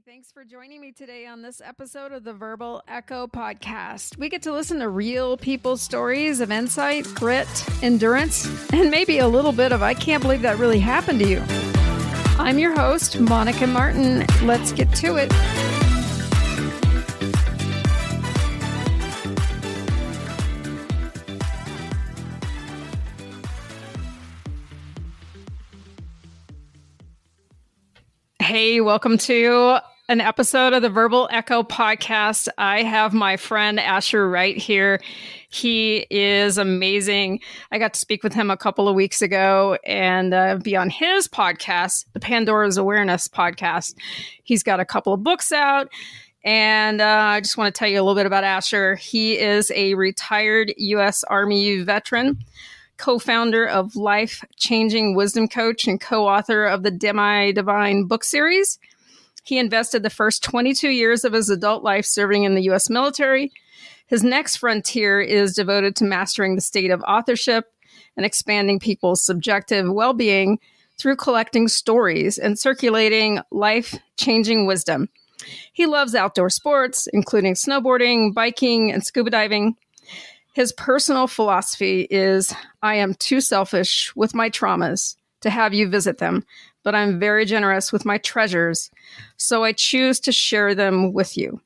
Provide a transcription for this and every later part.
Thanks for joining me today on this episode of the Verbal Echo podcast. We get to listen to real people's stories of insight, grit, endurance, and maybe a little bit of I can't believe that really happened to you. I'm your host, Monica Martin. Let's get to it. Hey, welcome to an episode of the Verbal Echo podcast. I have my friend Asher right here. He is amazing. I got to speak with him a couple of weeks ago and uh, be on his podcast, the Pandora's Awareness podcast. He's got a couple of books out. And uh, I just want to tell you a little bit about Asher. He is a retired U.S. Army veteran co founder of Life Changing Wisdom Coach and co author of the Demi Divine book series. He invested the first 22 years of his adult life serving in the U.S. military. His next frontier is devoted to mastering the state of authorship and expanding people's subjective well being through collecting stories and circulating life changing wisdom. He loves outdoor sports, including snowboarding, biking, and scuba diving. His personal philosophy is I am too selfish with my traumas to have you visit them, but I'm very generous with my treasures, so I choose to share them with you.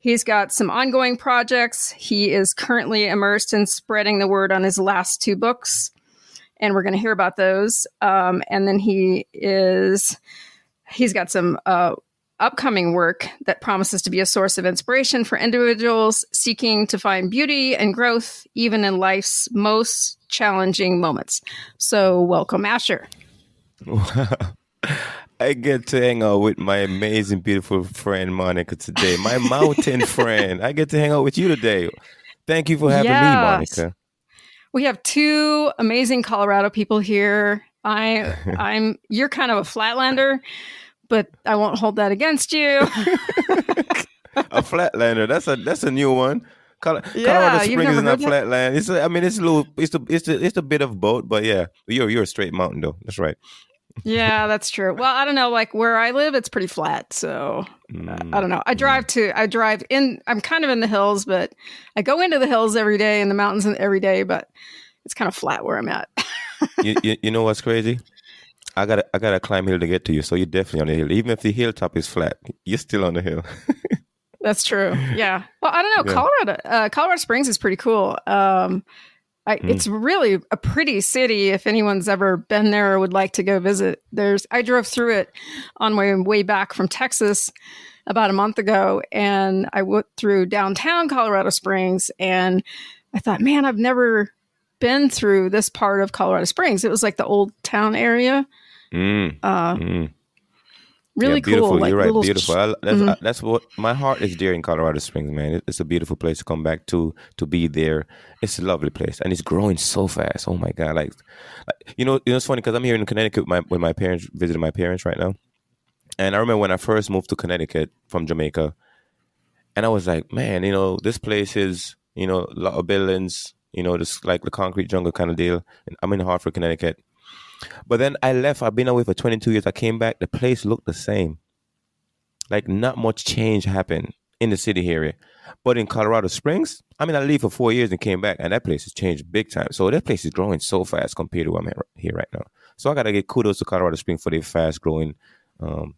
He's got some ongoing projects. He is currently immersed in spreading the word on his last two books, and we're going to hear about those. Um, and then he is he's got some uh, upcoming work that promises to be a source of inspiration for individuals seeking to find beauty and growth even in life's most challenging moments. So, welcome, Asher. I get to hang out with my amazing, beautiful friend Monica today, my mountain friend. I get to hang out with you today. Thank you for having yes. me, Monica. We have two amazing Colorado people here. I, I'm. You're kind of a flatlander but I won't hold that against you. a flatlander. That's a that's a new one. Col- yeah, Colorado Springs is not flatland. It's a, I mean it's a little it's a it's a, it's a bit of both, but yeah, you're you're a straight mountain though. That's right. yeah, that's true. Well, I don't know. Like where I live, it's pretty flat. So mm. I don't know. I drive mm. to I drive in. I'm kind of in the hills, but I go into the hills every day and the mountains every day. But it's kind of flat where I'm at. you, you, you know what's crazy? I gotta I gotta climb hill to get to you. So you're definitely on the hill. Even if the hilltop is flat, you're still on the hill. That's true. Yeah. Well, I don't know. Yeah. Colorado uh, Colorado Springs is pretty cool. Um, I, mm. It's really a pretty city. If anyone's ever been there or would like to go visit, there's. I drove through it on my way back from Texas about a month ago, and I went through downtown Colorado Springs, and I thought, man, I've never been through this part of Colorado Springs. It was like the old town area. Mm. Uh, mm. Really yeah, cool. Like You're right. Beautiful. I, that's, mm-hmm. I, that's, what my heart is there in Colorado Springs, man. It, it's a beautiful place to come back to, to be there. It's a lovely place, and it's growing so fast. Oh my god! Like, like you know, you know, it's funny because I'm here in Connecticut with my, with my parents, visiting my parents right now. And I remember when I first moved to Connecticut from Jamaica, and I was like, man, you know, this place is, you know, a lot of buildings, you know, just like the concrete jungle kind of deal. And I'm in Hartford, Connecticut. But then I left. I've been away for 22 years. I came back. The place looked the same. Like not much change happened in the city area. But in Colorado Springs, I mean, I lived for four years and came back, and that place has changed big time. So that place is growing so fast compared to where I'm here right now. So I gotta get kudos to Colorado Springs for their fast growing um,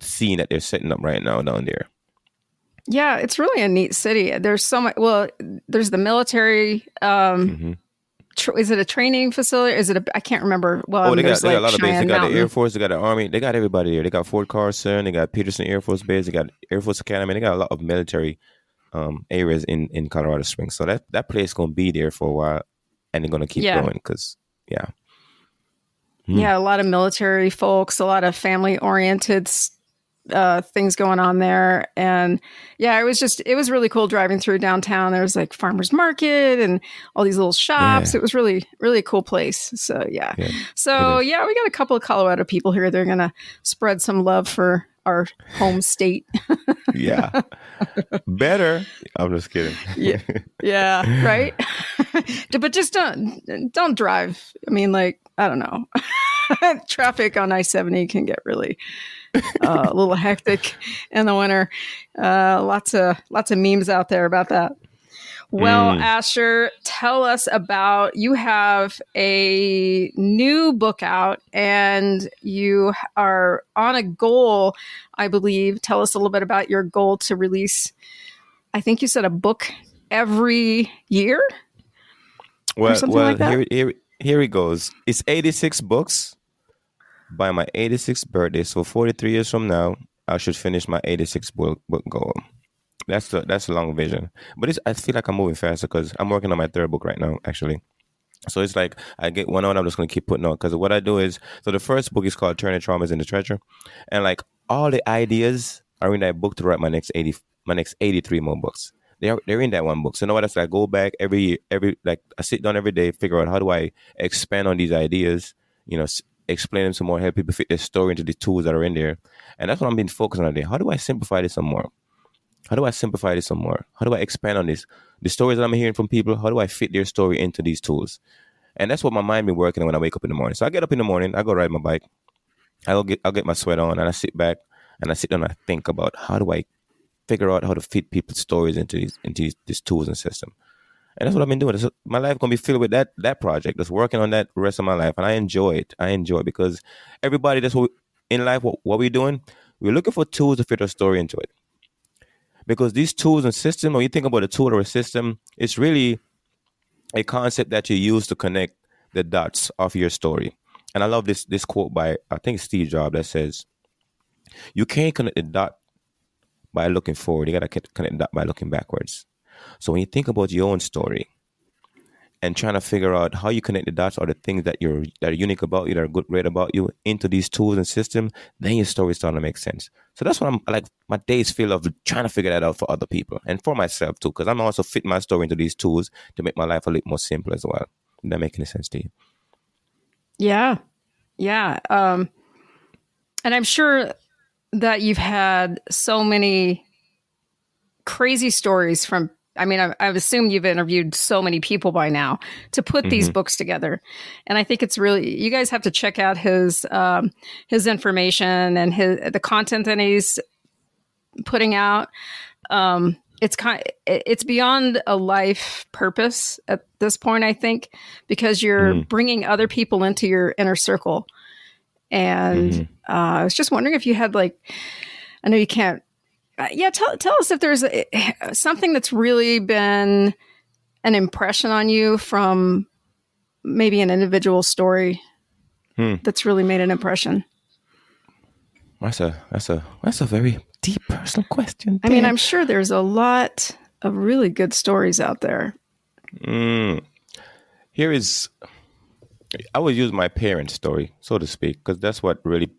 scene that they're setting up right now down there. Yeah, it's really a neat city. There's so much. Well, there's the military. Um, mm-hmm is it a training facility? Is it a? I can't remember. Well, oh, they got, they like got a lot of bases. They got Mountain. the Air Force. They got the Army. They got everybody there. They got Fort Carson. They got Peterson Air Force Base. They got Air Force Academy. They got a lot of military um, areas in in Colorado Springs. So that that place gonna be there for a while, and they're gonna keep yeah. growing because yeah. Hmm. Yeah, a lot of military folks, a lot of family oriented uh, things going on there. And yeah, it was just, it was really cool driving through downtown. There was like farmer's market and all these little shops. Yeah. It was really, really a cool place. So yeah. yeah so yeah, we got a couple of Colorado people here. They're going to spread some love for our home state. yeah. Better. I'm just kidding. yeah. Yeah. Right. but just don't, don't drive. I mean, like, I don't know. traffic on I seventy can get really uh, a little hectic in the winter. Uh, lots of lots of memes out there about that. Well, mm. Asher, tell us about you have a new book out and you are on a goal, I believe. Tell us a little bit about your goal to release. I think you said a book every year. Well, well, like here, here, here it goes. It's 86 books by my 86th birthday. So 43 years from now, I should finish my 86 book, book goal. That's the that's the long vision. But it's, I feel like I'm moving faster because I'm working on my third book right now, actually. So it's like I get one on, I'm just gonna keep putting on because what I do is so the first book is called Turning Traumas into Treasure, and like all the ideas are in that book to write my next eighty my next eighty three more books. They're they're in that one book. So you know what? It's like I go back every year, every like I sit down every day, figure out how do I expand on these ideas, you know, explain them some more, help people fit their story into the tools that are in there, and that's what I'm being focused on today. How do I simplify this some more? How do I simplify this some more? How do I expand on this? The stories that I'm hearing from people, how do I fit their story into these tools? And that's what my mind been working on when I wake up in the morning. So I get up in the morning, I go ride my bike, I'll get I'll get my sweat on, and I sit back and I sit down and I think about how do I figure out how to fit people's stories into these into these, these tools and system. And that's what I've been doing. So my life gonna be filled with that that project. Just working on that rest of my life, and I enjoy it. I enjoy it because everybody that's what we, in life. What, what we're doing, we're looking for tools to fit our story into it because these tools and system, when you think about a tool or a system, it's really a concept that you use to connect the dots of your story. And I love this this quote by I think Steve Jobs that says, "You can't connect the dot by looking forward. You gotta connect the dot by looking backwards." So when you think about your own story, and trying to figure out how you connect the dots or the things that you're that are unique about you, that are good, great about you, into these tools and systems, then your story starting to make sense. So that's what I'm like. My days feel of trying to figure that out for other people and for myself too, because I'm also fitting my story into these tools to make my life a little more simple as well. Does that make any sense to you? Yeah, yeah. Um, and I'm sure that you've had so many crazy stories from I mean, I, I've assumed you've interviewed so many people by now to put mm-hmm. these books together, and I think it's really you guys have to check out his um, his information and his the content that he's putting out. Um, it's kind it's beyond a life purpose at this point i think because you're mm. bringing other people into your inner circle and mm-hmm. uh, i was just wondering if you had like i know you can't uh, yeah, tell tell us if there's a, something that's really been an impression on you from maybe an individual story hmm. that's really made an impression. That's a that's a that's a very deep personal question. I mean, I'm sure there's a lot of really good stories out there. Mm. Here is, I would use my parents' story, so to speak, because that's what really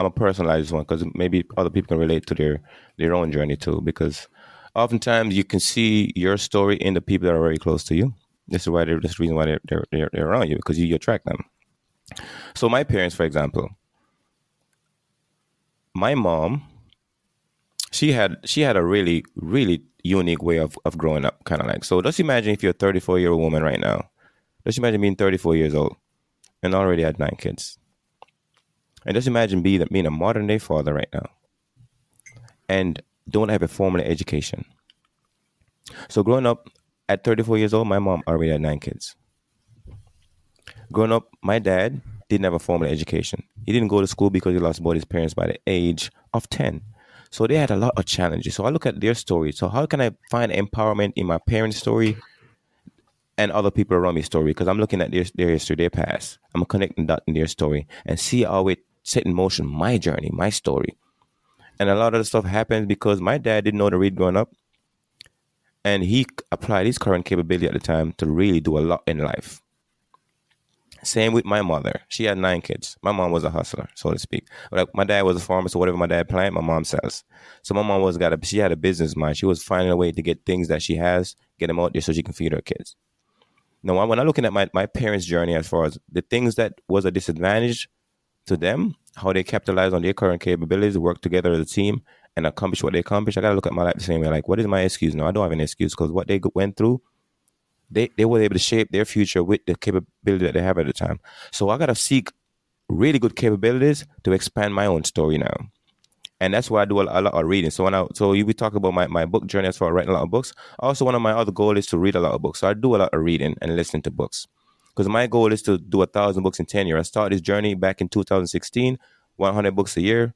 I'm a personalized one because maybe other people can relate to their their own journey too. Because oftentimes you can see your story in the people that are very close to you. This is why they're this reason why they're, they're they're, they're around you because you, you attract them. So my parents, for example, my mom, she had she had a really really unique way of of growing up, kind of like. So just imagine if you're a 34 year old woman right now. Just imagine being 34 years old and already had nine kids and just imagine being, being a modern day father right now and don't have a formal education. So growing up at 34 years old, my mom already had nine kids. Growing up, my dad didn't have a formal education. He didn't go to school because he lost both his parents by the age of 10. So they had a lot of challenges. So I look at their story. So how can I find empowerment in my parents' story and other people around me story? Because I'm looking at their, their history, their past. I'm connecting that in their story and see how it set in motion my journey, my story. And a lot of the stuff happened because my dad didn't know to read growing up. And he applied his current capability at the time to really do a lot in life. Same with my mother. She had nine kids. My mom was a hustler, so to speak. Like my dad was a farmer, so whatever my dad planted, my mom sells. So my mom was got a she had a business mind. She was finding a way to get things that she has, get them out there so she can feed her kids. Now, when I'm looking at my, my parents' journey as far as the things that was a disadvantage to them, how they capitalize on their current capabilities, work together as a team, and accomplish what they accomplish. I gotta look at my life the same way. Like, what is my excuse? No, I don't have an excuse because what they went through, they they were able to shape their future with the capability that they have at the time. So I gotta seek really good capabilities to expand my own story now. And that's why I do a, lot of reading. So when I so you we talk about my, my book journey as far as writing a lot of books. Also one of my other goals is to read a lot of books. So I do a lot of reading and listening to books. Because my goal is to do a thousand books in 10 years. I started this journey back in 2016, 100 books a year.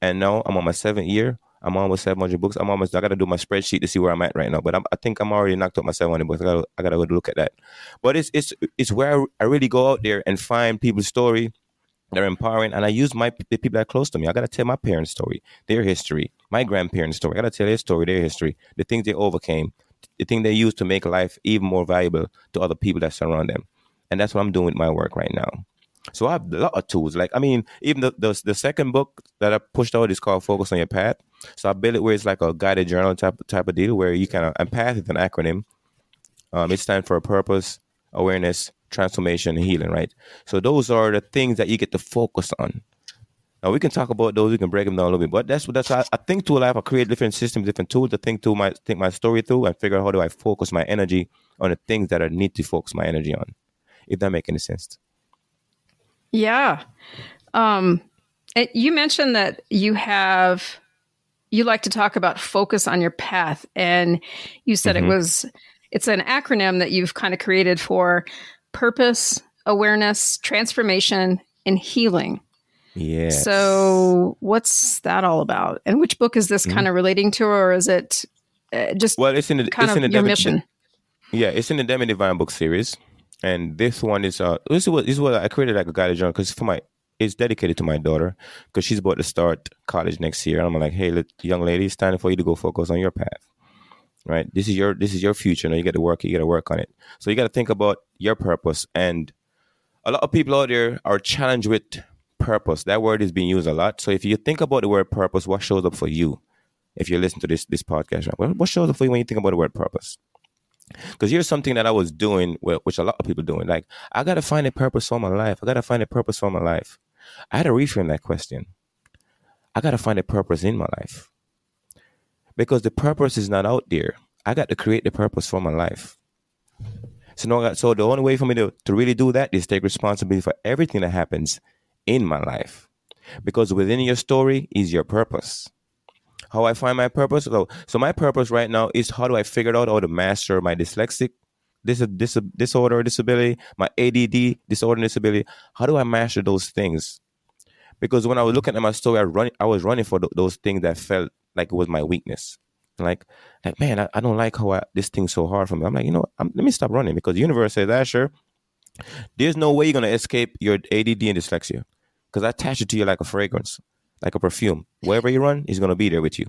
And now I'm on my seventh year. I'm almost 700 books. I'm almost. I got to do my spreadsheet to see where I'm at right now. But I'm, i think I'm already knocked out my 700 books. I got. I got to go look at that. But it's it's it's where I really go out there and find people's story. They're empowering, and I use my the people that are close to me. I got to tell my parents' story, their history, my grandparents' story. I got to tell their story, their history, the things they overcame, the thing they used to make life even more valuable to other people that surround them. And that's what I'm doing with my work right now. So I have a lot of tools. Like I mean, even the, the the, second book that I pushed out is called Focus on Your Path. So I built it where it's like a guided journal type type of deal where you kind of and path is an acronym. Um, it stands for a purpose, awareness, transformation, and healing. Right. So those are the things that you get to focus on. Now we can talk about those. We can break them down a little bit, but that's what that's. I, I think to life. I create different systems, different tools to think through my think my story through and figure out how do I focus my energy on the things that I need to focus my energy on. If that make any sense. Yeah. Um, you mentioned that you have you like to talk about focus on your path and you said mm-hmm. it was it's an acronym that you've kind of created for purpose awareness transformation and healing yeah so what's that all about and which book is this mm-hmm. kind of relating to or is it uh, just well it's in the, kind it's of in the your mission yeah it's in the demi divine book series and this one is uh this is what this is what I created like a guided journal because for my it's dedicated to my daughter because she's about to start college next year. And I'm like, hey, young lady, it's time for you to go focus on your path. Right? This is your this is your future. Now you got to work. You got to work on it. So you got to think about your purpose. And a lot of people out there are challenged with purpose. That word is being used a lot. So if you think about the word purpose, what shows up for you? If you listen to this this podcast, right? what shows up for you when you think about the word purpose? Because here's something that I was doing, which a lot of people doing. Like, I gotta find a purpose for my life. I gotta find a purpose for my life. I had to reframe that question. I gotta find a purpose in my life. Because the purpose is not out there. I got to create the purpose for my life. So no, so the only way for me to, to really do that is take responsibility for everything that happens in my life. Because within your story is your purpose how I find my purpose. So, so my purpose right now is how do I figure out how to master my dyslexic dis- dis- disorder, disability, my ADD disorder, disability. How do I master those things? Because when I was looking at my story, I run, I was running for th- those things that felt like it was my weakness. Like, like man, I, I don't like how I, this thing's so hard for me. I'm like, you know, I'm, let me stop running because the universe says, Asher, there's no way you're gonna escape your ADD and dyslexia because I attach it to you like a fragrance like a perfume. Wherever you run, it's gonna be there with you,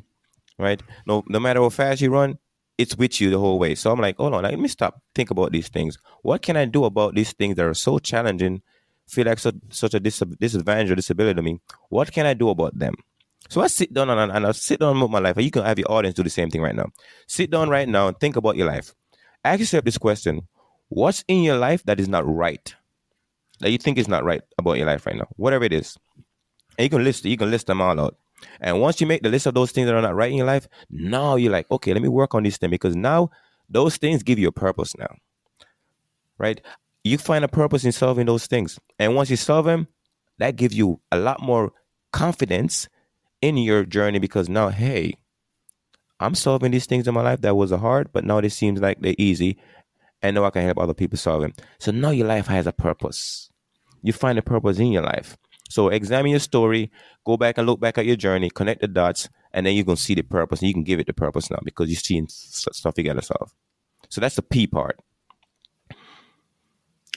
right? No, no matter how fast you run, it's with you the whole way. So I'm like, hold on, let me stop. Think about these things. What can I do about these things that are so challenging? Feel like such, such a dis- disadvantage or disability to me. What can I do about them? So I sit down and, and I sit down with my life. And you can have your audience do the same thing right now. Sit down right now and think about your life. Ask yourself this question: What's in your life that is not right? That you think is not right about your life right now, whatever it is. And you can list you can list them all out. And once you make the list of those things that are not right in your life, now you're like, okay, let me work on these things because now those things give you a purpose now. Right? You find a purpose in solving those things. And once you solve them, that gives you a lot more confidence in your journey because now, hey, I'm solving these things in my life that was hard, but now it seems like they're easy. And now I can help other people solve them. So now your life has a purpose. You find a purpose in your life. So examine your story, go back and look back at your journey, connect the dots, and then you're gonna see the purpose, and you can give it the purpose now because you're seeing stuff you gotta solve. So that's the P part.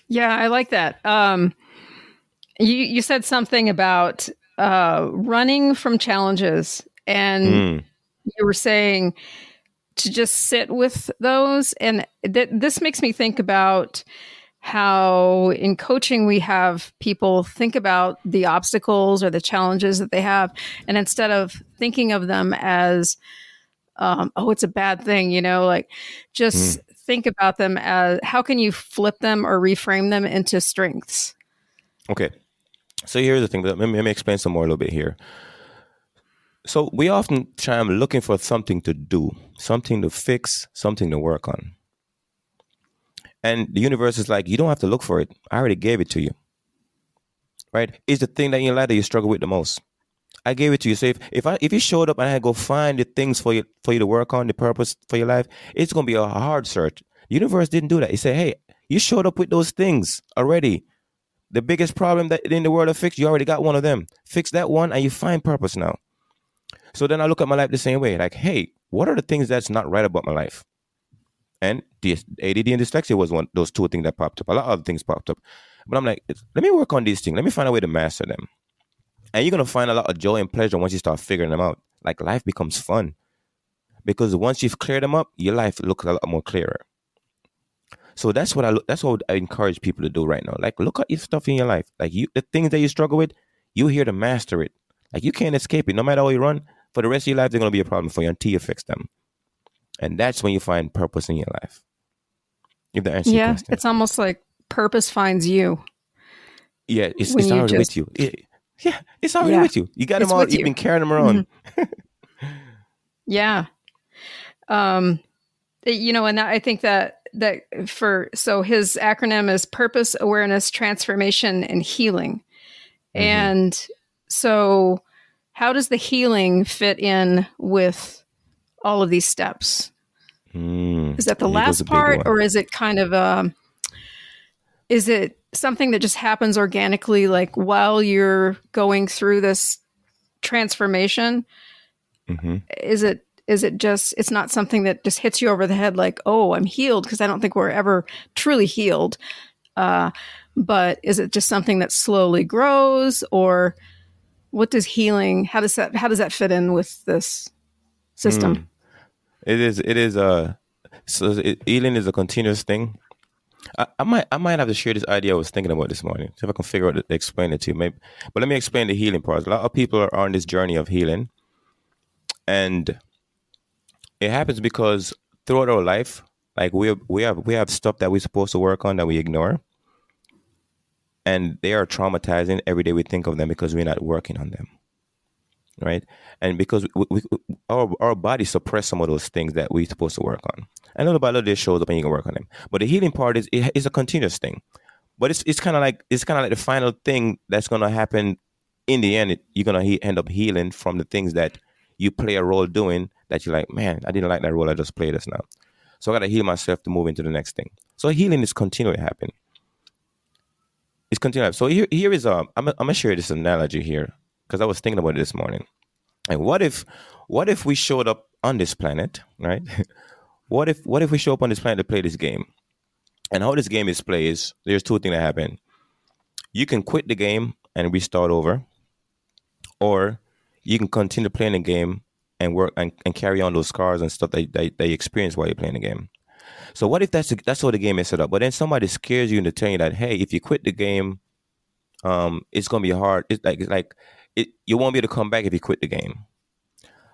Yeah, I like that. Um, you you said something about uh, running from challenges, and mm. you were saying to just sit with those, and th- this makes me think about how in coaching we have people think about the obstacles or the challenges that they have and instead of thinking of them as um, oh it's a bad thing you know like just mm. think about them as how can you flip them or reframe them into strengths? Okay. So here's the thing let me, let me explain some more a little bit here. So we often try looking for something to do something to fix something to work on and the universe is like, you don't have to look for it. I already gave it to you. right, It's the thing that in your life that you struggle with the most. I gave it to you. So if, if I if you showed up and I had to go find the things for you for you to work on, the purpose for your life, it's gonna be a hard search. The universe didn't do that. He said, Hey, you showed up with those things already. The biggest problem that in the world of fix, you already got one of them. Fix that one and you find purpose now. So then I look at my life the same way. Like, hey, what are the things that's not right about my life? And ADD and dyslexia was one those two things that popped up. A lot of other things popped up. But I'm like, let me work on these things. Let me find a way to master them. And you're gonna find a lot of joy and pleasure once you start figuring them out. Like life becomes fun. Because once you've cleared them up, your life looks a lot more clearer. So that's what I look, that's what I encourage people to do right now. Like look at your stuff in your life. Like you the things that you struggle with, you're here to master it. Like you can't escape it. No matter how you run, for the rest of your life, they're gonna be a problem for you until you fix them. And that's when you find purpose in your life. If that answers yeah, it's almost like purpose finds you. Yeah, it's, it's already just, with you. It, yeah, it's already yeah, with you. You got them all. You've you. been carrying them around. Mm-hmm. yeah. Um, you know, and I think that that for so his acronym is purpose awareness transformation and healing mm-hmm. and so how does the healing fit in with all of these steps mm, is that the last part or is it kind of um is it something that just happens organically like while you're going through this transformation mm-hmm. is it is it just, it's not something that just hits you over the head like, oh, I'm healed? Because I don't think we're ever truly healed. Uh, but is it just something that slowly grows or what does healing, how does that, how does that fit in with this system? Mm. It is, it is, uh, so it, healing is a continuous thing. I, I, might I might have to share this idea I was thinking about this morning. See if I can figure out to explain it to you. Maybe, but let me explain the healing part. A lot of people are on this journey of healing, and it happens because throughout our life, like we we have we have stuff that we're supposed to work on that we ignore, and they are traumatizing every day we think of them because we're not working on them, right? And because we, we, our our body suppress some of those things that we're supposed to work on, and little by little this shows up and you can work on them. But the healing part is it, it's a continuous thing, but it's it's kind of like it's kind of like the final thing that's gonna happen in the end. It, you're gonna he, end up healing from the things that you play a role doing that you're like, man, I didn't like that role. I just played this now. So I got to heal myself to move into the next thing. So healing is continually happening. It's continuing. So here, here is a. I'm, I'm gonna share this analogy here because I was thinking about it this morning. And what if, what if we showed up on this planet, right? what if, what if we show up on this planet to play this game? And how this game is played is there's two things that happen. You can quit the game and restart over, or you can continue playing the game and work and, and carry on those scars and stuff that, that, that you experience while you're playing the game. So what if that's that's how the game is set up? But then somebody scares you into telling you that hey, if you quit the game, um, it's gonna be hard. It's like it's like it, you won't be able to come back if you quit the game.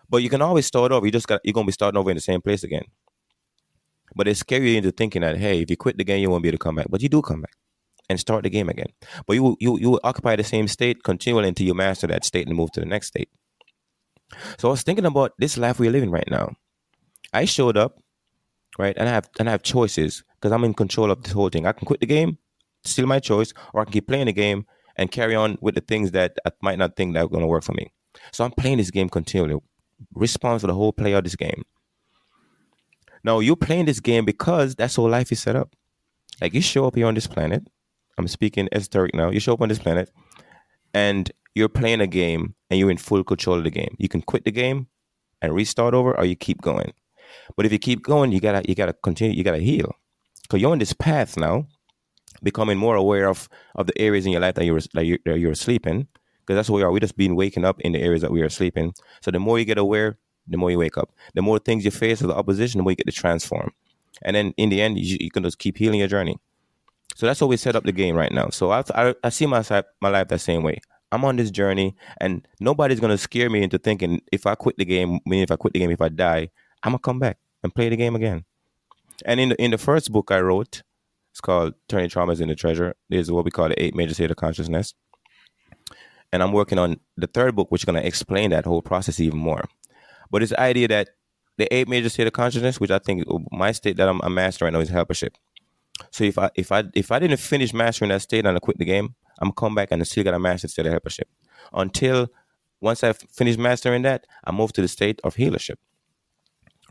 But you can always start over. You just got you're gonna be starting over in the same place again. But it scares you into thinking that hey, if you quit the game, you won't be able to come back. But you do come back and start the game again. But you you you occupy the same state continually until you master that state and move to the next state. So I was thinking about this life we're living right now. I showed up, right, and I have and I have choices because I'm in control of this whole thing. I can quit the game, still my choice, or I can keep playing the game and carry on with the things that I might not think that are going to work for me. So I'm playing this game continually, response for the whole play of this game. Now you're playing this game because that's how life is set up. Like you show up here on this planet. I'm speaking esoteric now. You show up on this planet, and you're playing a game and you're in full control of the game. You can quit the game and restart over, or you keep going. But if you keep going, you gotta you gotta continue. You gotta heal because you're on this path now, becoming more aware of of the areas in your life that you're that you're, that you're sleeping. Because that's what we are. We're just been waking up in the areas that we are sleeping. So the more you get aware, the more you wake up. The more things you face of the opposition, the more you get to transform. And then in the end, you, you can just keep healing your journey. So that's how we set up the game right now. So I, I, I see my, my life that same way. I'm on this journey, and nobody's gonna scare me into thinking if I quit the game, mean if I quit the game, if I die, I'm gonna come back and play the game again. And in the in the first book I wrote, it's called Turning Traumas into Treasure. There's what we call the eight major state of consciousness. And I'm working on the third book, which is gonna explain that whole process even more. But it's the idea that the eight major state of consciousness, which I think oh, my state that I'm, mastering right now is helpership. So if I if I if I didn't finish mastering that state and I quit the game, I'm come back and I still got a master state of helpership. Until once I finish mastering that, I move to the state of healership.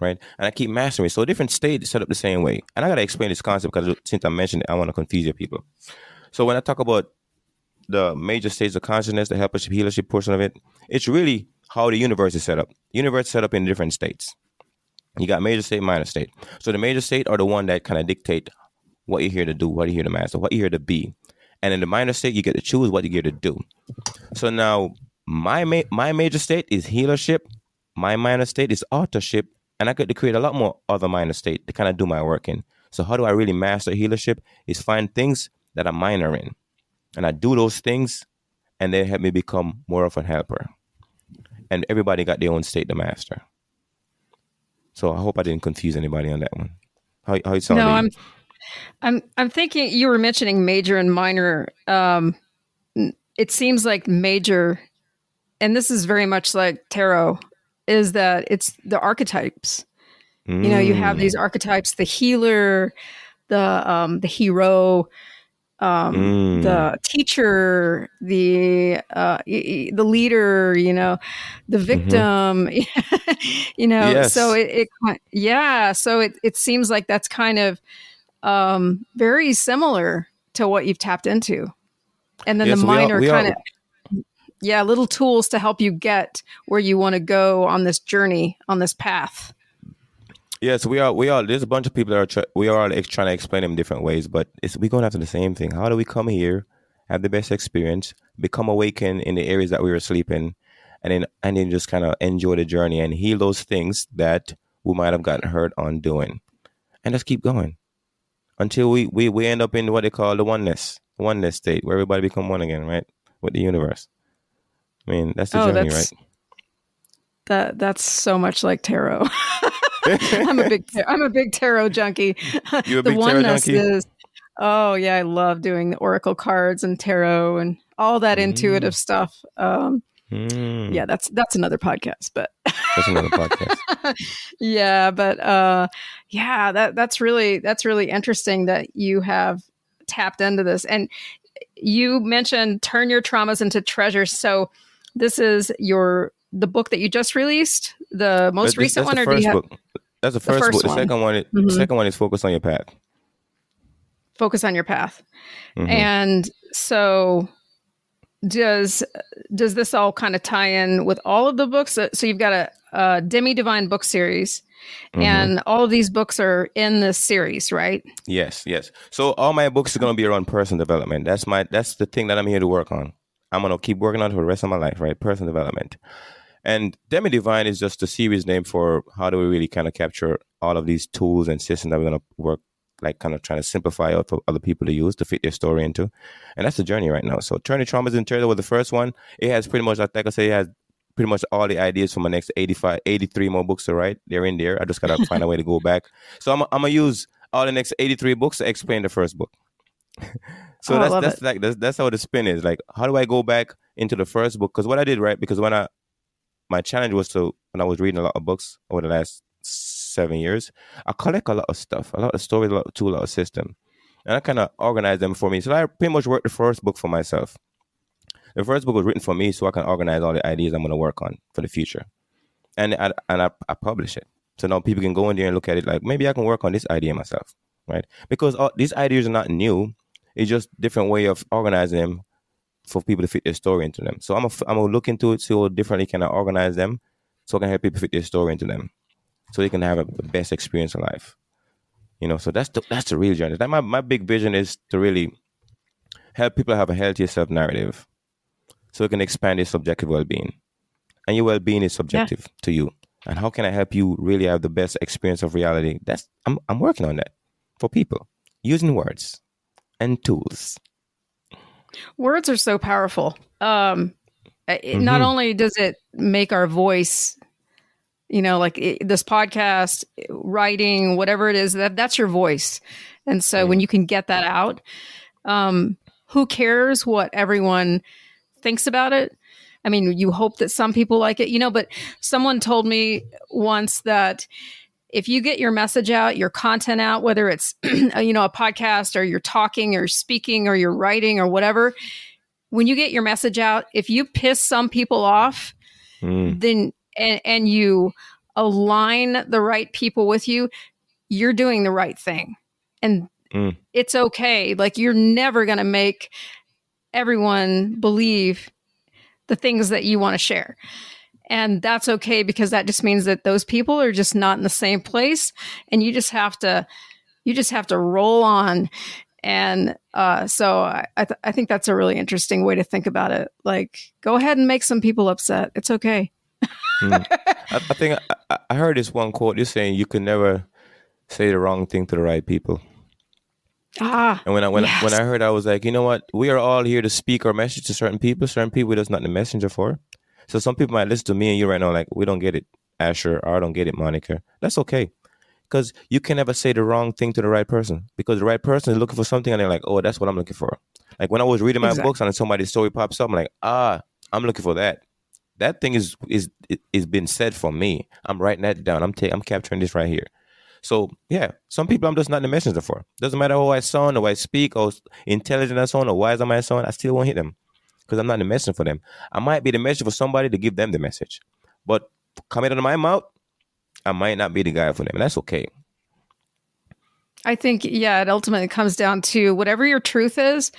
Right, and I keep mastering. So different states set up the same way, and I gotta explain this concept because since I mentioned it, I want to confuse your people. So when I talk about the major states of consciousness, the helpership, healership portion of it, it's really how the universe is set up. Universe set up in different states. You got major state, minor state. So the major state are the one that kind of dictate what you're here to do, what you're here to master, what you're here to be. And in the minor state, you get to choose what you're here to do. So now my ma- my major state is healership. My minor state is authorship. And I get to create a lot more other minor state to kind of do my work in. So how do I really master healership? Is find things that I'm minor in. And I do those things and they help me become more of a helper. And everybody got their own state to master. So I hope I didn't confuse anybody on that one. How how you sound? No, I'm I'm I'm thinking you were mentioning major and minor. Um, it seems like major, and this is very much like tarot, is that it's the archetypes. Mm. You know, you have these mm. archetypes: the healer, the um, the hero, um, mm. the teacher, the uh, the leader, you know, the mm-hmm. victim, mm-hmm. you know. Yes. So it, it, yeah. So it it seems like that's kind of um, very similar to what you've tapped into, and then the minor kind of yeah, little tools to help you get where you want to go on this journey on this path. Yeah, so we are we are there's a bunch of people that are we are all trying to explain them different ways, but it's we're going after the same thing. How do we come here, have the best experience, become awakened in the areas that we were sleeping, and then and then just kind of enjoy the journey and heal those things that we might have gotten hurt on doing, and just keep going until we we we end up in what they call the oneness oneness state where everybody become one again, right, with the universe. I mean, that's the oh, journey, that's, right? That that's so much like tarot. I'm a big I'm a big tarot junkie. You a the big tarot junkie? Is, oh yeah, I love doing the oracle cards and tarot and all that mm. intuitive stuff. Um, mm. Yeah, that's that's another podcast, but that's another podcast. yeah, but uh, yeah, that that's really that's really interesting that you have tapped into this, and you mentioned turn your traumas into treasures. So this is your the book that you just released, the most recent one, or do you have? Book. That's the first, the first book. The second one, is, mm-hmm. the second one is focus on your path. Focus on your path, mm-hmm. and so does does this all kind of tie in with all of the books? So you've got a, a Demi Divine book series, mm-hmm. and all of these books are in this series, right? Yes, yes. So all my books are going to be around personal development. That's my that's the thing that I'm here to work on. I'm going to keep working on it for the rest of my life, right? Personal development. And Demi Divine is just a series name for how do we really kind of capture all of these tools and systems that we're going to work, like kind of trying to simplify out for other people to use to fit their story into. And that's the journey right now. So Turning Traumas in Treasure was the first one. It has pretty much, like I say, it has pretty much all the ideas for my next 85, 83 more books to write. They're in there. I just got to find a way to go back. So I'm, I'm going to use all the next 83 books to explain the first book. so oh, that's that's it. like that's, that's how the spin is. Like, how do I go back into the first book? Because what I did, right? Because when I my challenge was to when I was reading a lot of books over the last seven years, I collect a lot of stuff, a lot of stories, a lot of tool, a lot of system, and I kind of organize them for me. So I pretty much wrote the first book for myself. The first book was written for me, so I can organize all the ideas I'm going to work on for the future, and I, and I, I publish it. So now people can go in there and look at it like maybe I can work on this idea myself, right? Because all, these ideas are not new; it's just different way of organizing them for people to fit their story into them. So I'm a, I'm gonna look into it, see how differently can I organize them, so I can help people fit their story into them, so they can have a best experience in life. You know, so that's the that's the real journey. That my my big vision is to really help people have a healthier self narrative, so it can expand their subjective well being, and your well being is subjective yeah. to you. And how can I help you really have the best experience of reality? That's I'm I'm working on that for people using words and tools. Words are so powerful. Um, mm-hmm. Not only does it make our voice, you know, like it, this podcast, writing, whatever it is, that that's your voice. And so mm. when you can get that out, um, who cares what everyone thinks about it? I mean, you hope that some people like it, you know, but someone told me once that if you get your message out, your content out, whether it's you know a podcast or you're talking or speaking or you're writing or whatever, when you get your message out, if you piss some people off, mm. then and, and you align the right people with you, you're doing the right thing. And mm. it's okay. Like you're never going to make everyone believe the things that you want to share. And that's okay because that just means that those people are just not in the same place and you just have to you just have to roll on and uh, so I, th- I think that's a really interesting way to think about it. Like, go ahead and make some people upset. It's okay. mm. I, I, think I, I, heard this one quote. You're saying you can never say the wrong thing to the right people. Ah, and when I when yes. when I heard, I was like, you know what? We are all here to speak our message to certain people. Certain people, that's not the messenger for. So some people might listen to me and you right now, like, we don't get it, Asher, or I don't get it, Monica. That's okay because you can never say the wrong thing to the right person because the right person is looking for something and they're like, oh, that's what I'm looking for. Like when I was reading my exactly. books and somebody's story pops up, I'm like, ah, I'm looking for that. That thing is is is been said for me. I'm writing that down. I'm taking I'm capturing this right here. So yeah, some people I'm just not in the messenger for. Doesn't matter who I sound or I speak or intelligent I sound or wise am I sound, I still won't hit them because I'm not the messenger for them. I might be the messenger for somebody to give them the message, but coming out of my mouth, I might not be the guy for them, and that's okay. I think, yeah, it ultimately comes down to whatever your truth is,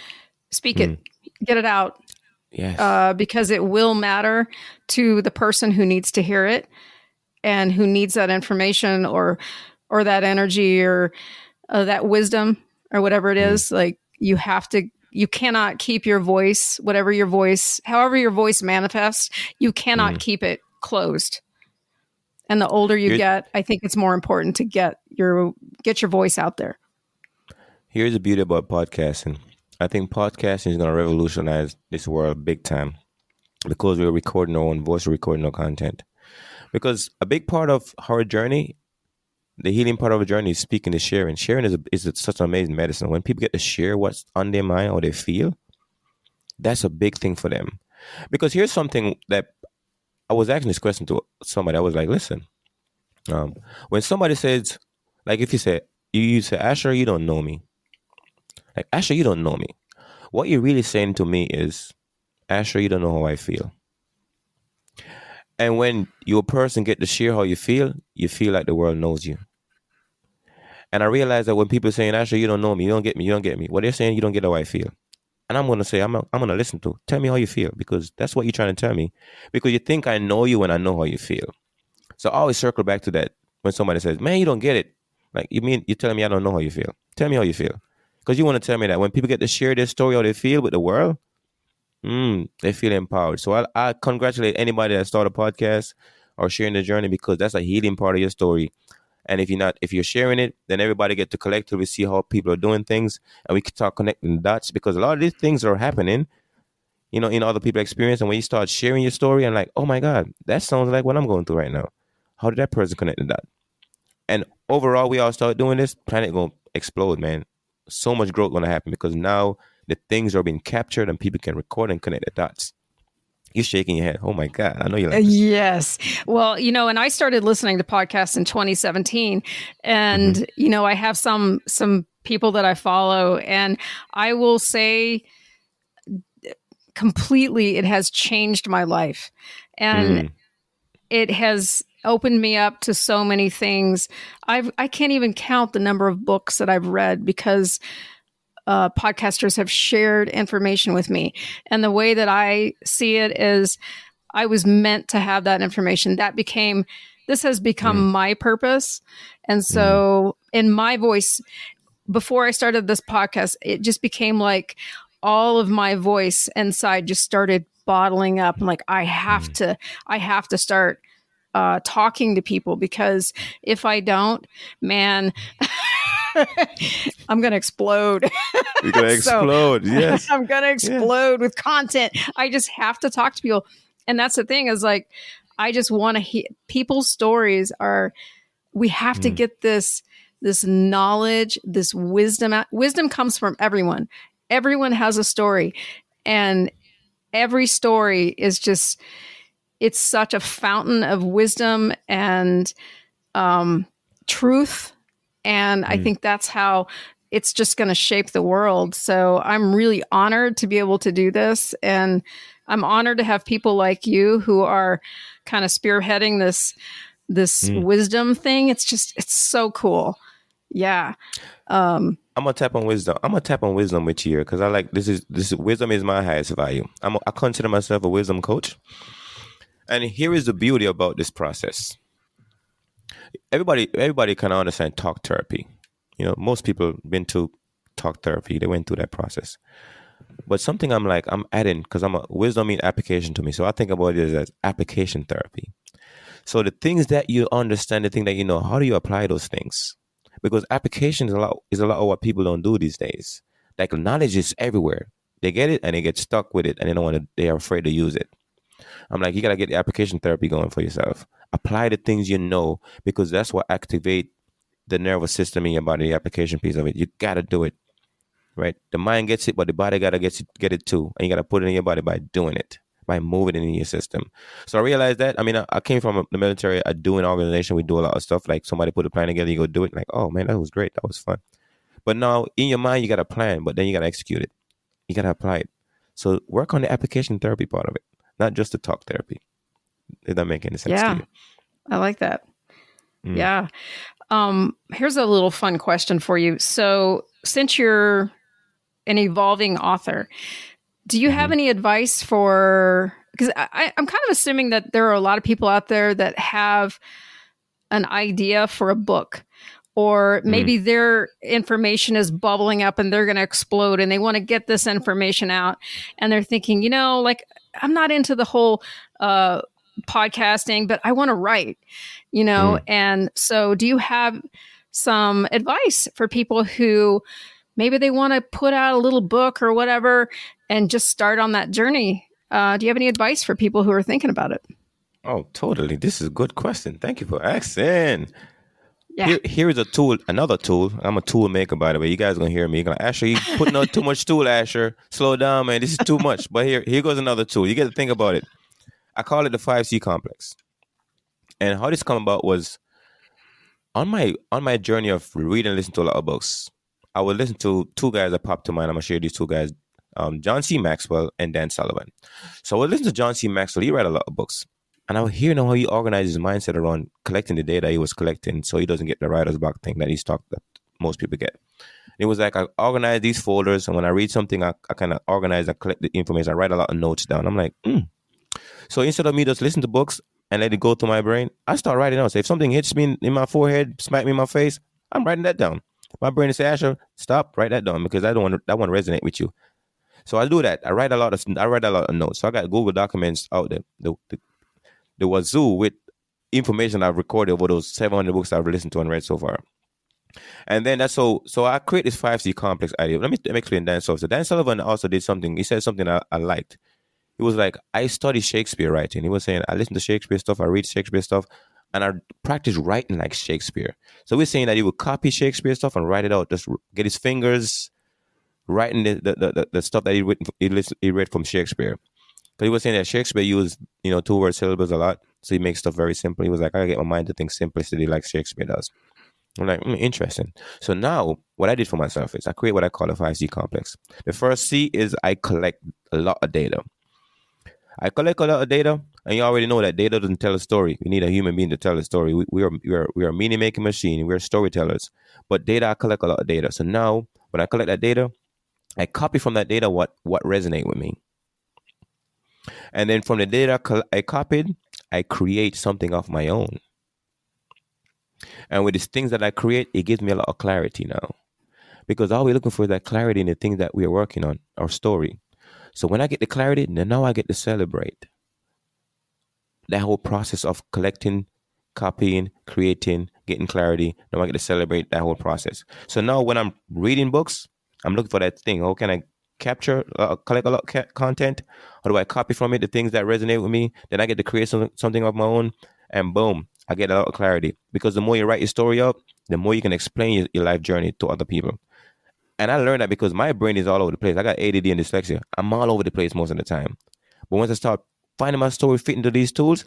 speak mm. it, get it out. Yes. Uh, because it will matter to the person who needs to hear it and who needs that information or or that energy or uh, that wisdom or whatever it is. mm. Like you have to you cannot keep your voice, whatever your voice, however your voice manifests, you cannot mm. keep it closed. And the older you get, I think it's more important to get your get your voice out there. Here's the beauty about podcasting. I think podcasting is going to revolutionize this world big time because we're recording our own voice, recording our content. Because a big part of our journey, the healing part of a journey is speaking and sharing. Sharing is, a, is a, such an amazing medicine. When people get to share what's on their mind or they feel, that's a big thing for them. Because here's something that I was asking this question to somebody. I was like, listen, um, when somebody says, like, if you say, you, you say, Asher, you don't know me. Like, Asher, you don't know me. What you're really saying to me is, Asher, you don't know how I feel. And when your person get to share how you feel, you feel like the world knows you. And I realize that when people are saying, Asher, you don't know me, you don't get me, you don't get me, what they're saying, you don't get how I feel. And I'm going to say, I'm, I'm going to listen to. Tell me how you feel because that's what you're trying to tell me. Because you think I know you and I know how you feel. So I always circle back to that when somebody says, man, you don't get it. Like, you mean, you're telling me I don't know how you feel. Tell me how you feel. Because you want to tell me that when people get to share their story, how they feel with the world, mm, they feel empowered. So I, I congratulate anybody that started a podcast or sharing the journey because that's a healing part of your story. And if you're not, if you're sharing it, then everybody get to collectively see how people are doing things, and we can start connecting dots because a lot of these things are happening, you know, in other people's experience. And when you start sharing your story, and like, oh my god, that sounds like what I'm going through right now. How did that person connect the that? And overall, we all start doing this. Planet gonna explode, man. So much growth gonna happen because now the things are being captured and people can record and connect the dots. You're shaking your head. Oh my God. I know you like this. Yes. Well, you know, and I started listening to podcasts in 2017 and, mm-hmm. you know, I have some, some people that I follow and I will say completely, it has changed my life and mm. it has opened me up to so many things. I've, I can't even count the number of books that I've read because uh, podcasters have shared information with me. And the way that I see it is I was meant to have that information. That became, this has become mm. my purpose. And so, mm. in my voice, before I started this podcast, it just became like all of my voice inside just started bottling up. I'm like, I have mm. to, I have to start uh, talking to people because if I don't, man, I'm going to explode. You're going to explode. so, yes. I'm going to explode yeah. with content. I just have to talk to people. And that's the thing is like, I just want to hear people's stories are, we have mm. to get this, this knowledge, this wisdom. Wisdom comes from everyone. Everyone has a story. And every story is just, it's such a fountain of wisdom and, um, truth. And mm. I think that's how it's just going to shape the world. So I'm really honored to be able to do this. And I'm honored to have people like you who are kind of spearheading this this mm. wisdom thing. It's just it's so cool. Yeah. Um I'm gonna tap on wisdom. I'm gonna tap on wisdom with you because I like this is this wisdom is my highest value. I'm a, I consider myself a wisdom coach, and here is the beauty about this process. Everybody, everybody can understand talk therapy. You know, most people been to talk therapy. They went through that process. But something I'm like, I'm adding because I'm a wisdom mean application to me. So I think about it as application therapy. So the things that you understand, the thing that you know, how do you apply those things? Because application is a lot is a lot of what people don't do these days. Like knowledge is everywhere. They get it and they get stuck with it and they don't want to they are afraid to use it. I'm like, you gotta get the application therapy going for yourself. Apply the things you know because that's what activate the nervous system in your body, the application piece of it. You gotta do it right? The mind gets it, but the body gotta get it, get it too, and you gotta put it in your body by doing it, by moving it in your system. So I realized that. I mean, I, I came from the military. I do an organization. We do a lot of stuff. Like somebody put a plan together, you go do it. Like, oh man, that was great. That was fun. But now in your mind, you got a plan, but then you got to execute it. You got to apply it. So work on the application therapy part of it, not just the talk therapy. Did that make any sense to you? yeah, I like that. Mm. Yeah. Um, here's a little fun question for you. So since you're an evolving author. Do you have mm-hmm. any advice for? Because I, I'm kind of assuming that there are a lot of people out there that have an idea for a book, or mm. maybe mm. their information is bubbling up and they're going to explode and they want to get this information out. And they're thinking, you know, like, I'm not into the whole uh, podcasting, but I want to write, you know? Mm. And so, do you have some advice for people who maybe they want to put out a little book or whatever and just start on that journey. Uh, do you have any advice for people who are thinking about it? Oh, totally. This is a good question. Thank you for asking. Yeah. Here, here is a tool, another tool. I'm a tool maker, by the way. You guys are gonna hear me. You're gonna Asher, you putting out too much tool, Asher. Slow down, man. This is too much. But here, here goes another tool. You get to think about it. I call it the five C complex. And how this come about was on my on my journey of reading and listening to a lot of books. I would listen to two guys that popped to mind. I'm gonna share these two guys, um, John C. Maxwell and Dan Sullivan. So I would listen to John C. Maxwell. He read a lot of books, and I would hear how he organized his mindset around collecting the data he was collecting, so he doesn't get the writer's block thing that he's talked that most people get. It was like I organize these folders, and when I read something, I, I kind of organize, I collect the information, I write a lot of notes down. I'm like, mm. so instead of me just listen to books and let it go through my brain, I start writing down. So if something hits me in my forehead, smack me in my face, I'm writing that down. My brain is say, Asher, stop, write that down because I don't want that one resonate with you. So I do that. I write a lot of I write a lot of notes. So I got Google documents out there. The the, the wazoo with information I've recorded over those 700 books I've listened to and read so far. And then that's so so I create this 5C complex idea. Let me, let me explain Dan Sullivan. So Dan Sullivan also did something. He said something I, I liked. He was like, I study Shakespeare writing. He was saying, I listen to Shakespeare stuff, I read Shakespeare stuff, and I practice writing like Shakespeare. So we're saying that he would copy Shakespeare stuff and write it out, just get his fingers writing the the, the, the stuff that he written, he, he read from Shakespeare. Because he was saying that Shakespeare used you know two word syllables a lot, so he makes stuff very simple. He was like, I get my mind to think simplicity like Shakespeare does. I'm like, mm, interesting. So now, what I did for myself is I create what I call a 5C complex. The first C is I collect a lot of data. I collect a lot of data, and you already know that data doesn't tell a story. We need a human being to tell a story. We, we are we are we are meaning making machine. We're storytellers. But data, I collect a lot of data. So now, when I collect that data, I copy from that data what what resonate with me, and then from the data I copied, I create something of my own. And with these things that I create, it gives me a lot of clarity now, because all we're looking for is that clarity in the things that we are working on, our story. So when I get the clarity, then now I get to celebrate that whole process of collecting, copying, creating, getting clarity. Now I get to celebrate that whole process. So now when I'm reading books, I'm looking for that thing. How can I capture, uh, collect a lot of content? or do I copy from it the things that resonate with me? Then I get to create some, something of my own, and boom, I get a lot of clarity. Because the more you write your story up, the more you can explain your, your life journey to other people. And I learned that because my brain is all over the place. I got ADD and dyslexia. I'm all over the place most of the time. But once I start finding my story fit into these tools,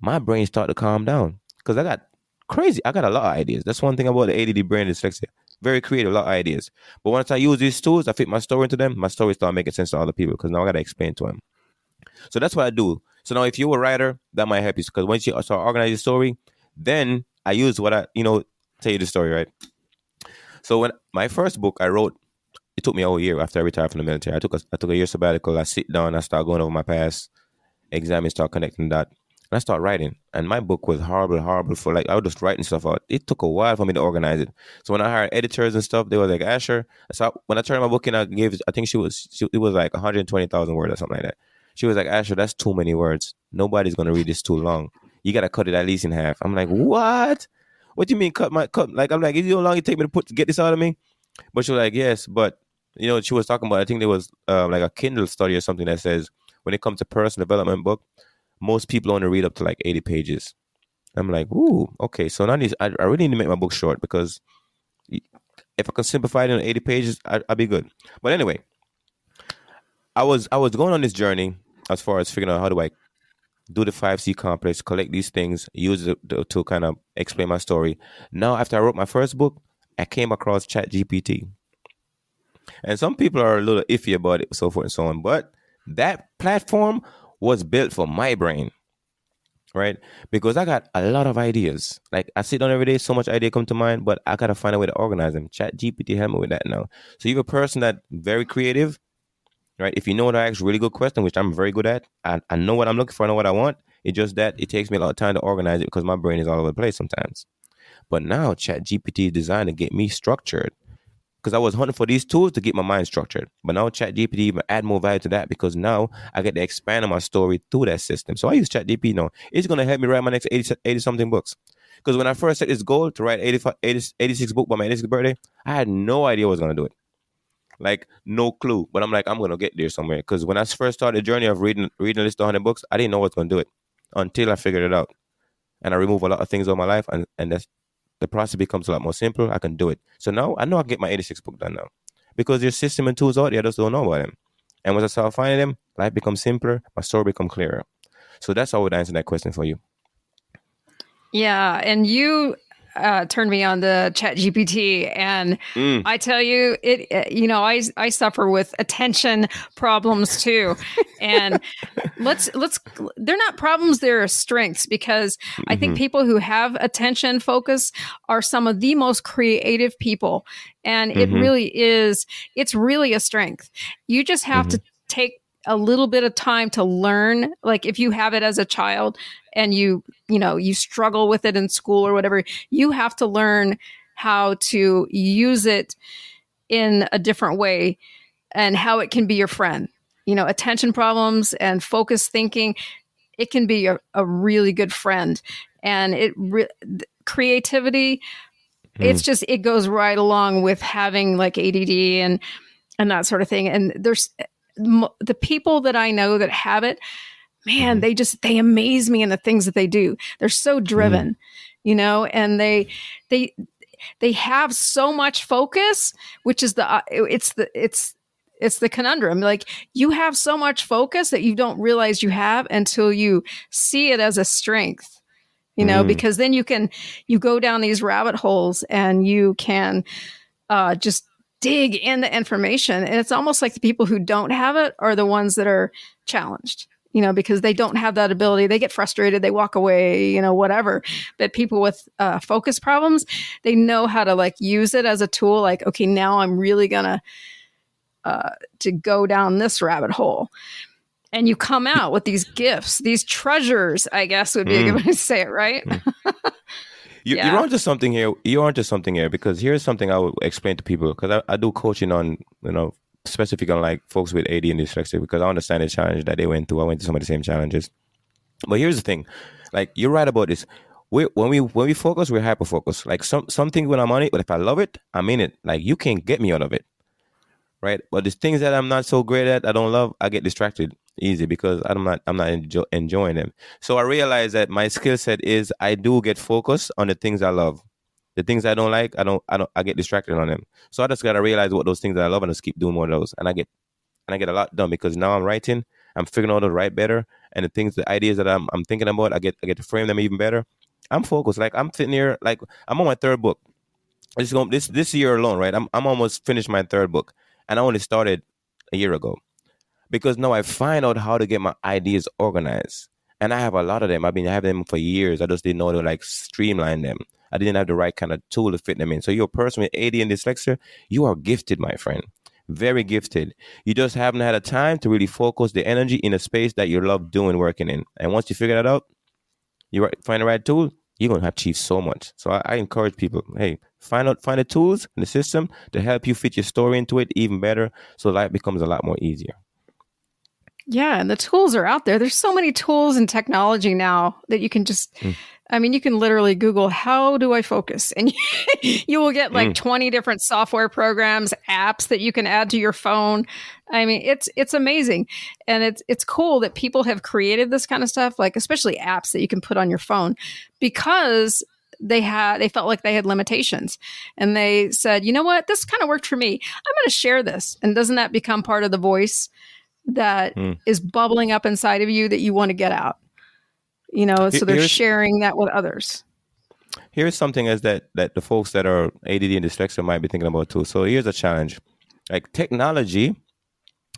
my brain start to calm down because I got crazy. I got a lot of ideas. That's one thing about the ADD brain dyslexia. Very creative, a lot of ideas. But once I use these tools, I fit my story into them. My story start making sense to other people because now I got to explain to them. So that's what I do. So now, if you're a writer, that might help you because once you start organize your story, then I use what I, you know, tell you the story, right? So when my first book I wrote, it took me a whole year after I retired from the military. I took a, I took a year sabbatical. I sit down, I start going over my past, examine, start connecting that. And I started writing. And my book was horrible, horrible for like I was just writing stuff out. It took a while for me to organize it. So when I hired editors and stuff, they were like, Asher. So when I turned my book in, I gave I think she was she, it was like 120,000 words or something like that. She was like, Asher, that's too many words. Nobody's gonna read this too long. You gotta cut it at least in half. I'm like, what? What do you mean cut my cut? Like I'm like, it how long it take me to put get this out of me? But she was like, yes, but you know, she was talking about. I think there was uh, like a Kindle study or something that says when it comes to personal development book, most people only read up to like 80 pages. I'm like, ooh, okay. So now I, I really need to make my book short because if I can simplify it in 80 pages, I, I'll be good. But anyway, I was I was going on this journey as far as figuring out how do I do the five C complex, collect these things, use it to, to kind of explain my story. Now, after I wrote my first book, I came across Chat GPT, and some people are a little iffy about it, so forth and so on. But that platform was built for my brain, right? Because I got a lot of ideas. Like I sit down every day, so much idea come to mind, but I gotta find a way to organize them. Chat GPT help me with that now. So you're a person that very creative, right? If you know what I ask really good question, which I'm very good at, I, I know what I'm looking for, I know what I want. It's just that it takes me a lot of time to organize it because my brain is all over the place sometimes. But now Chat GPT is designed to get me structured because I was hunting for these tools to get my mind structured. But now ChatGPT even add more value to that because now I get to expand on my story through that system. So I use ChatGPT now. It's going to help me write my next 80, 80 something books. Because when I first set this goal to write 85, 80, 86 book by my 86th birthday, I had no idea I was going to do it. Like no clue. But I'm like, I'm going to get there somewhere. Because when I first started the journey of reading reading a list of 100 books, I didn't know going to do it until I figured it out. And I removed a lot of things of my life. And, and that's the process becomes a lot more simple. I can do it. So now I know I can get my 86 book done now because there's system and tools out there. I just don't know about them. And once I start finding them, life becomes simpler. My story becomes clearer. So that's how I would answer that question for you. Yeah, and you uh, turned me on the chat gpt and mm. i tell you it uh, you know i i suffer with attention problems too and let's let's they're not problems they're strengths because mm-hmm. i think mm-hmm. people who have attention focus are some of the most creative people and mm-hmm. it really is it's really a strength you just have mm-hmm. to take a little bit of time to learn like if you have it as a child and you you know you struggle with it in school or whatever you have to learn how to use it in a different way and how it can be your friend. You know attention problems and focus thinking it can be a, a really good friend. And it re- creativity mm. it's just it goes right along with having like add and and that sort of thing. And there's the people that I know that have it, man, mm-hmm. they just they amaze me in the things that they do. They're so driven, mm. you know, and they they they have so much focus, which is the uh, it's the it's it's the conundrum. Like you have so much focus that you don't realize you have until you see it as a strength. You know, mm. because then you can you go down these rabbit holes and you can uh, just dig into information. And it's almost like the people who don't have it are the ones that are challenged, you know, because they don't have that ability. They get frustrated, they walk away, you know, whatever. But people with uh, focus problems, they know how to like use it as a tool. Like, okay, now I'm really gonna uh, to go down this rabbit hole. And you come out with these gifts, these treasures, I guess would be mm. a good mm. way to say it, right? Mm. You, yeah. You're onto something here. You're onto something here because here's something I would explain to people because I, I do coaching on you know specific on like folks with AD and dyslexia because I understand the challenge that they went through. I went through some of the same challenges. But here's the thing, like you're right about this. We when we when we focus, we're hyper focused. Like some something when I'm on it, but if I love it, I'm in it. Like you can't get me out of it, right? But the things that I'm not so great at, I don't love, I get distracted easy because I'm not I'm not enjoy, enjoying them. So I realize that my skill set is I do get focused on the things I love. The things I don't like, I don't I don't I get distracted on them. So I just gotta realize what those things that I love and just keep doing more of those. And I get and I get a lot done because now I'm writing, I'm figuring out how to write better, and the things, the ideas that I'm I'm thinking about, I get I get to frame them even better. I'm focused. Like I'm sitting here, like I'm on my third book. This this this year alone, right? I'm I'm almost finished my third book, and I only started a year ago because now I find out how to get my ideas organized. And I have a lot of them. I've been having them for years. I just didn't know to like streamline them. I didn't have the right kind of tool to fit them in. So you're a person with AD and dyslexia, you are gifted, my friend. Very gifted. You just haven't had a time to really focus the energy in a space that you love doing working in. And once you figure that out, you find the right tool, you're gonna achieve so much. So I, I, encourage people, hey, find out find the tools and the system to help you fit your story into it even better so life becomes a lot more easier. Yeah, and the tools are out there. There's so many tools and technology now that you can just mm. I mean, you can literally Google how do I focus and you will get like mm. 20 different software programs, apps that you can add to your phone. I mean, it's it's amazing. And it's it's cool that people have created this kind of stuff, like especially apps that you can put on your phone because they had they felt like they had limitations and they said you know what this kind of worked for me i'm going to share this and doesn't that become part of the voice that mm. is bubbling up inside of you that you want to get out. You know, so they're here's, sharing that with others. Here's something as that that the folks that are ADD and dyslexia might be thinking about too. So here's a challenge. Like technology,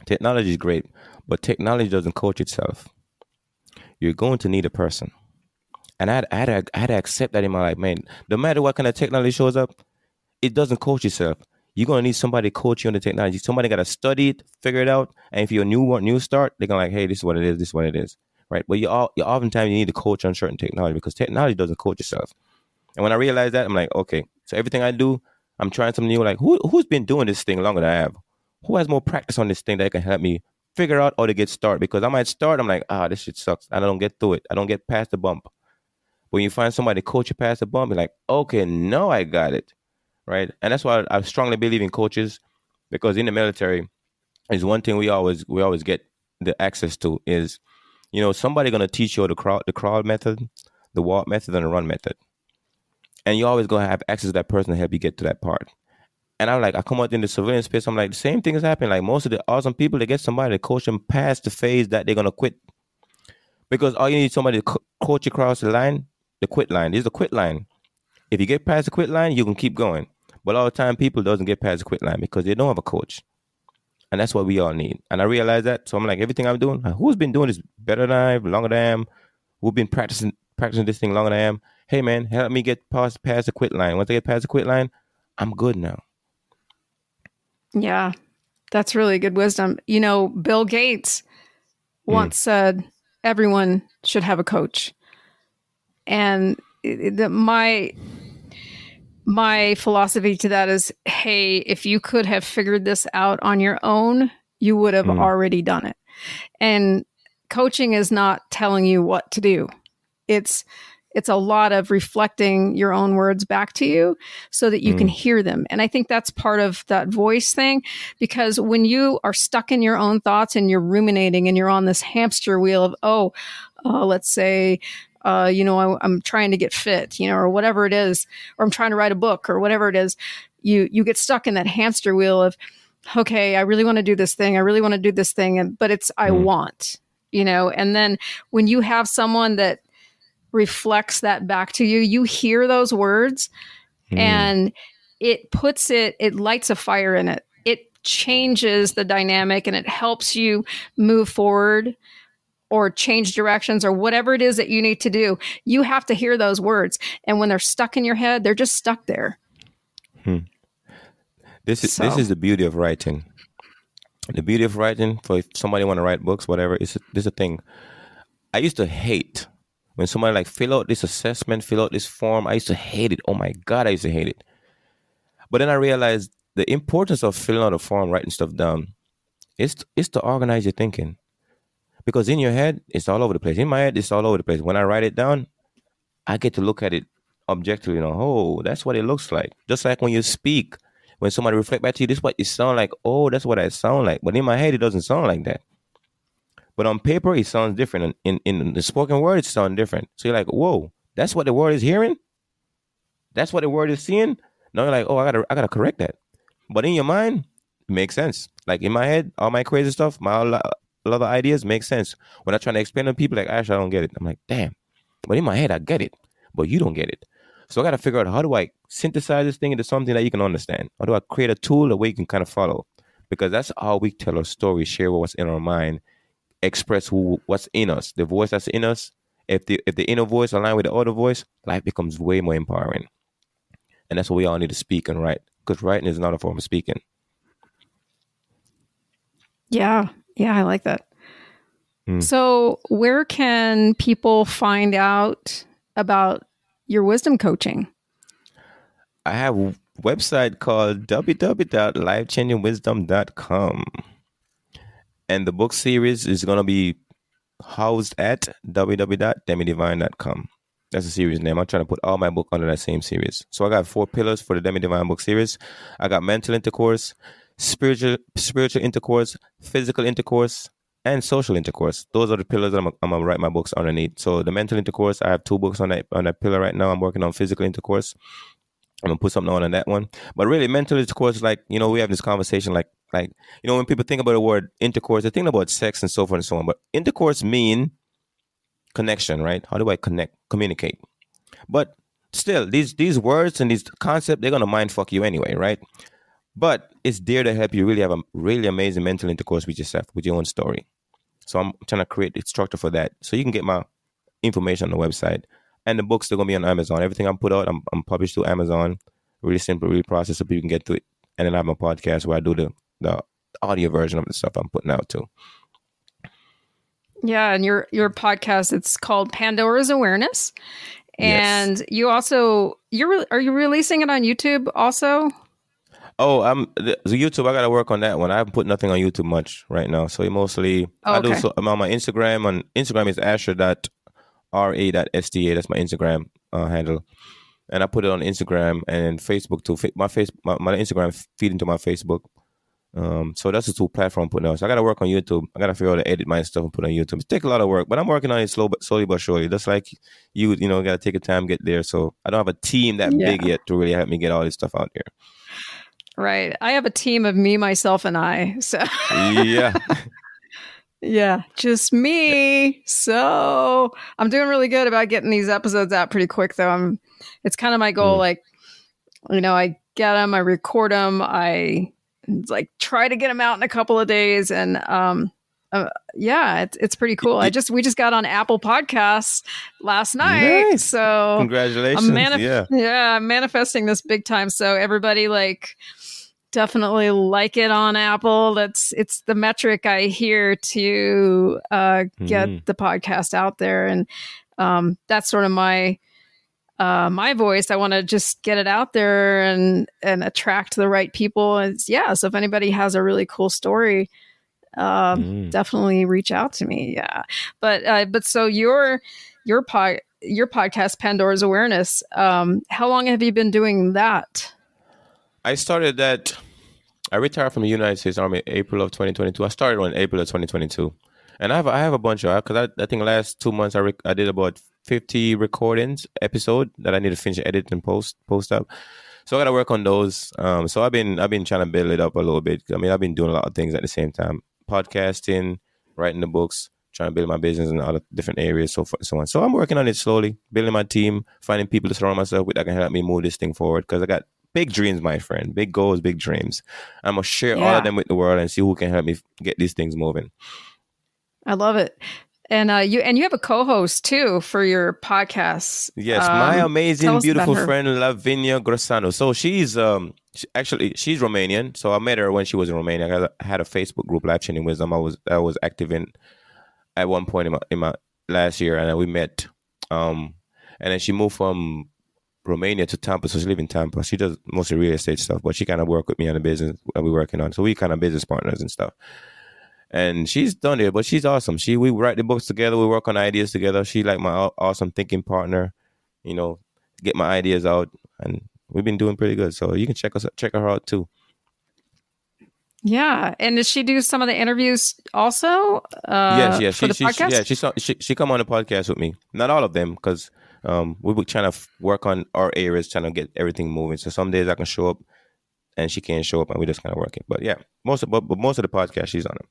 technology is great, but technology doesn't coach itself. You're going to need a person. And I had, I, had I had to accept that in my life, man. No matter what kind of technology shows up, it doesn't coach itself you're gonna need somebody to coach you on the technology. Somebody got to study it, figure it out. And if you're a new new start, they're gonna like, hey, this is what it is. This is what it is, right? But you all, you oftentimes you need to coach on certain technology because technology doesn't coach itself. And when I realized that, I'm like, okay, so everything I do, I'm trying something new. Like, who who's been doing this thing longer than I have? Who has more practice on this thing that can help me figure out how to get started? Because I might start, I'm like, ah, this shit sucks. I don't get through it. I don't get past the bump. When you find somebody to coach you past the bump, you're like, okay, no, I got it right? And that's why I strongly believe in coaches because in the military is one thing we always we always get the access to is you know somebody gonna teach you the crawl the crawl method, the walk method, and the run method, and you're always gonna have access to that person to help you get to that part. And I'm like, I come out in the civilian space. I'm like, the same thing is happening. Like most of the awesome people, they get somebody to coach them past the phase that they're gonna quit, because all you need somebody to co- coach across the line, the quit line. This is the quit line. If you get past the quit line, you can keep going. But all the time, people doesn't get past the quit line because they don't have a coach, and that's what we all need. And I realize that, so I'm like, everything I'm doing, who's been doing this better than I longer than I am, who've been practicing practicing this thing longer than I am. Hey man, help me get past past the quit line. Once I get past the quit line, I'm good now. Yeah, that's really good wisdom. You know, Bill Gates once mm. said everyone should have a coach. And the, my my philosophy to that is hey, if you could have figured this out on your own, you would have mm. already done it. And coaching is not telling you what to do. It's it's a lot of reflecting your own words back to you so that you mm. can hear them. And I think that's part of that voice thing because when you are stuck in your own thoughts and you're ruminating and you're on this hamster wheel of, oh, uh, let's say uh, you know, I, I'm trying to get fit, you know, or whatever it is, or I'm trying to write a book or whatever it is, you you get stuck in that hamster wheel of, okay, I really want to do this thing, I really want to do this thing, and but it's I mm. want, you know, and then when you have someone that reflects that back to you, you hear those words, mm. and it puts it, it lights a fire in it. It changes the dynamic and it helps you move forward or change directions or whatever it is that you need to do, you have to hear those words. And when they're stuck in your head, they're just stuck there. Hmm. This is so. this is the beauty of writing. The beauty of writing for somebody want to write books, whatever. Is this is a thing. I used to hate when somebody like fill out this assessment, fill out this form. I used to hate it. Oh my god, I used to hate it. But then I realized the importance of filling out a form, writing stuff down, is is to organize your thinking because in your head it's all over the place. In my head, it's all over the place. When I write it down, I get to look at it objectively. You know, oh, that's what it looks like. Just like when you speak, when somebody reflect back to you, this is what it sound like. Oh, that's what I sound like. But in my head, it doesn't sound like that. But on paper, it sounds different. In in the spoken word, it sounds different. So you're like, whoa, that's what the word is hearing. That's what the word is seeing. Now you're like, oh, I gotta I gotta correct that. But in your mind, it makes sense. Like in my head, all my crazy stuff, my a lot of ideas make sense. When I try to explain to people, like, actually, I don't get it. I'm like, damn. But in my head, I get it. but you don't get it. So I got to figure out how do I synthesize this thing into something that you can understand? How do I create a tool that way you can kind of follow? Because that's how we tell our story, share what's in our mind, express who what's in us, the voice that's in us. If the if the inner voice align with the outer voice, life becomes way more empowering. And that's what we all need to speak and write. Because writing is not a form of speaking. Yeah. Yeah, I like that. Mm. So, where can people find out about your wisdom coaching? I have a website called www.lifechangingwisdom.com. And the book series is going to be housed at www.demidivine.com. That's the series name. I'm trying to put all my book under that same series. So I got four pillars for the Demi Divine book series. I got mental intercourse, spiritual spiritual intercourse, physical intercourse, and social intercourse. Those are the pillars that I'm, I'm gonna write my books underneath. So the mental intercourse, I have two books on that on that pillar right now. I'm working on physical intercourse. I'm gonna put something on on that one. But really, mental intercourse, like you know, we have this conversation, like like you know, when people think about the word intercourse, they think about sex and so forth and so on. But intercourse mean connection, right? How do I connect, communicate? But still, these these words and these concepts, they're gonna mind fuck you anyway, right? But it's there to help you really have a really amazing mental intercourse with yourself, with your own story. So I'm trying to create the structure for that. So you can get my information on the website. And the books are gonna be on Amazon. Everything I put out, I'm, I'm published through Amazon. Really simple, really process so people can get to it. And then I have my podcast where I do the the audio version of the stuff I'm putting out too. Yeah, and your your podcast it's called Pandora's Awareness. And yes. you also you're are you releasing it on YouTube also? Oh, I'm the, the, YouTube. I got to work on that one. I haven't put nothing on YouTube much right now. So mostly oh, I do. So I'm on my Instagram. On Instagram is asher.ra.sta. That's my Instagram uh, handle, and I put it on Instagram and Facebook too. My face, my, my Instagram feed into my Facebook. Um, so that's the two platform putting out. So I got to work on YouTube. I got to figure out how to edit my stuff and put on YouTube. It takes a lot of work, but I'm working on it slow, but slowly but surely. Just like you, you know, got to take a time get there. So I don't have a team that yeah. big yet to really help me get all this stuff out there. Right. I have a team of me, myself, and I. So yeah. yeah, just me. So I'm doing really good about getting these episodes out pretty quick, though. I'm. It's kind of my goal. Mm. Like, you know, I get them, I record them, I like try to get them out in a couple of days, and um, uh, yeah, it's it's pretty cool. I just we just got on Apple Podcasts last night, nice. so congratulations! Manif- yeah, yeah, I'm manifesting this big time. So everybody like definitely like it on Apple. That's it's the metric I hear to uh, get mm. the podcast out there, and um, that's sort of my uh, my voice. I want to just get it out there and and attract the right people. And yeah, so if anybody has a really cool story, um, mm. definitely reach out to me. Yeah, but uh, but so your your pod your podcast Pandora's Awareness. Um, how long have you been doing that? I started that. I retired from the United States Army April of 2022. I started on April of 2022, and I have I have a bunch of because I, I think last two months I rec- I did about 50 recordings episode that I need to finish edit and post post up. So I got to work on those. Um, so I've been I've been trying to build it up a little bit. I mean I've been doing a lot of things at the same time: podcasting, writing the books, trying to build my business in other different areas, so forth so on. So I'm working on it slowly, building my team, finding people to surround myself with that can help me move this thing forward. Because I got big dreams, my friend. Big goals, big dreams. I'm gonna share yeah. all of them with the world and see who can help me get these things moving. I love it. And uh, you and you have a co-host too for your podcast. Yes, um, my amazing, beautiful friend Lavinia Grosanu. So she's um she, actually she's Romanian. So I met her when she was in Romania. I had a Facebook group, Life Changing Wisdom. I was I was active in at one point in my, in my last year, and we met. Um, and then she moved from Romania to Tampa, so she lives in Tampa. She does mostly real estate stuff, but she kind of work with me on the business that we're working on. So we kind of business partners and stuff. And she's done it, but she's awesome. She we write the books together, we work on ideas together. She like my awesome thinking partner, you know, get my ideas out, and we've been doing pretty good. So you can check us check her out too. Yeah, and does she do some of the interviews also? Uh, yes, yes, she, she, she, yeah, she, she she come on the podcast with me. Not all of them, because um, we were trying to work on our areas, trying to get everything moving. So some days I can show up, and she can't show up, and we're just kind of working. But yeah, most of but, but most of the podcast she's on it.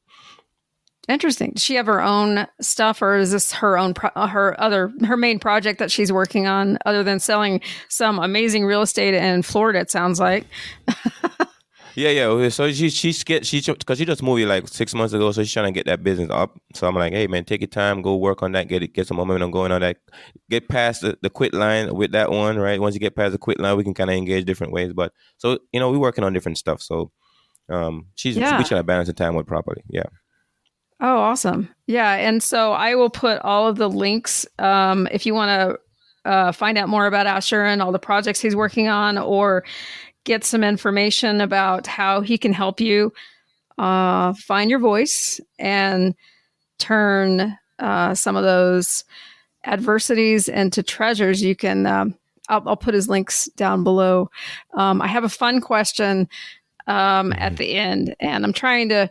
Interesting. Does she have her own stuff, or is this her own pro- uh, her other her main project that she's working on, other than selling some amazing real estate in Florida? It sounds like. yeah, yeah. So she she's get she because she just moved like six months ago, so she's trying to get that business up. So I'm like, hey man, take your time, go work on that, get it, get some momentum going on that, get past the, the quit line with that one, right? Once you get past the quit line, we can kind of engage different ways. But so you know, we're working on different stuff. So um, she's yeah. we try to balance the time with properly. Yeah. Oh, awesome. Yeah. And so I will put all of the links um, if you want to uh, find out more about Asher and all the projects he's working on or get some information about how he can help you uh, find your voice and turn uh, some of those adversities into treasures. You can, um, I'll, I'll, put his links down below. Um, I have a fun question um, at mm-hmm. the end, and I'm trying to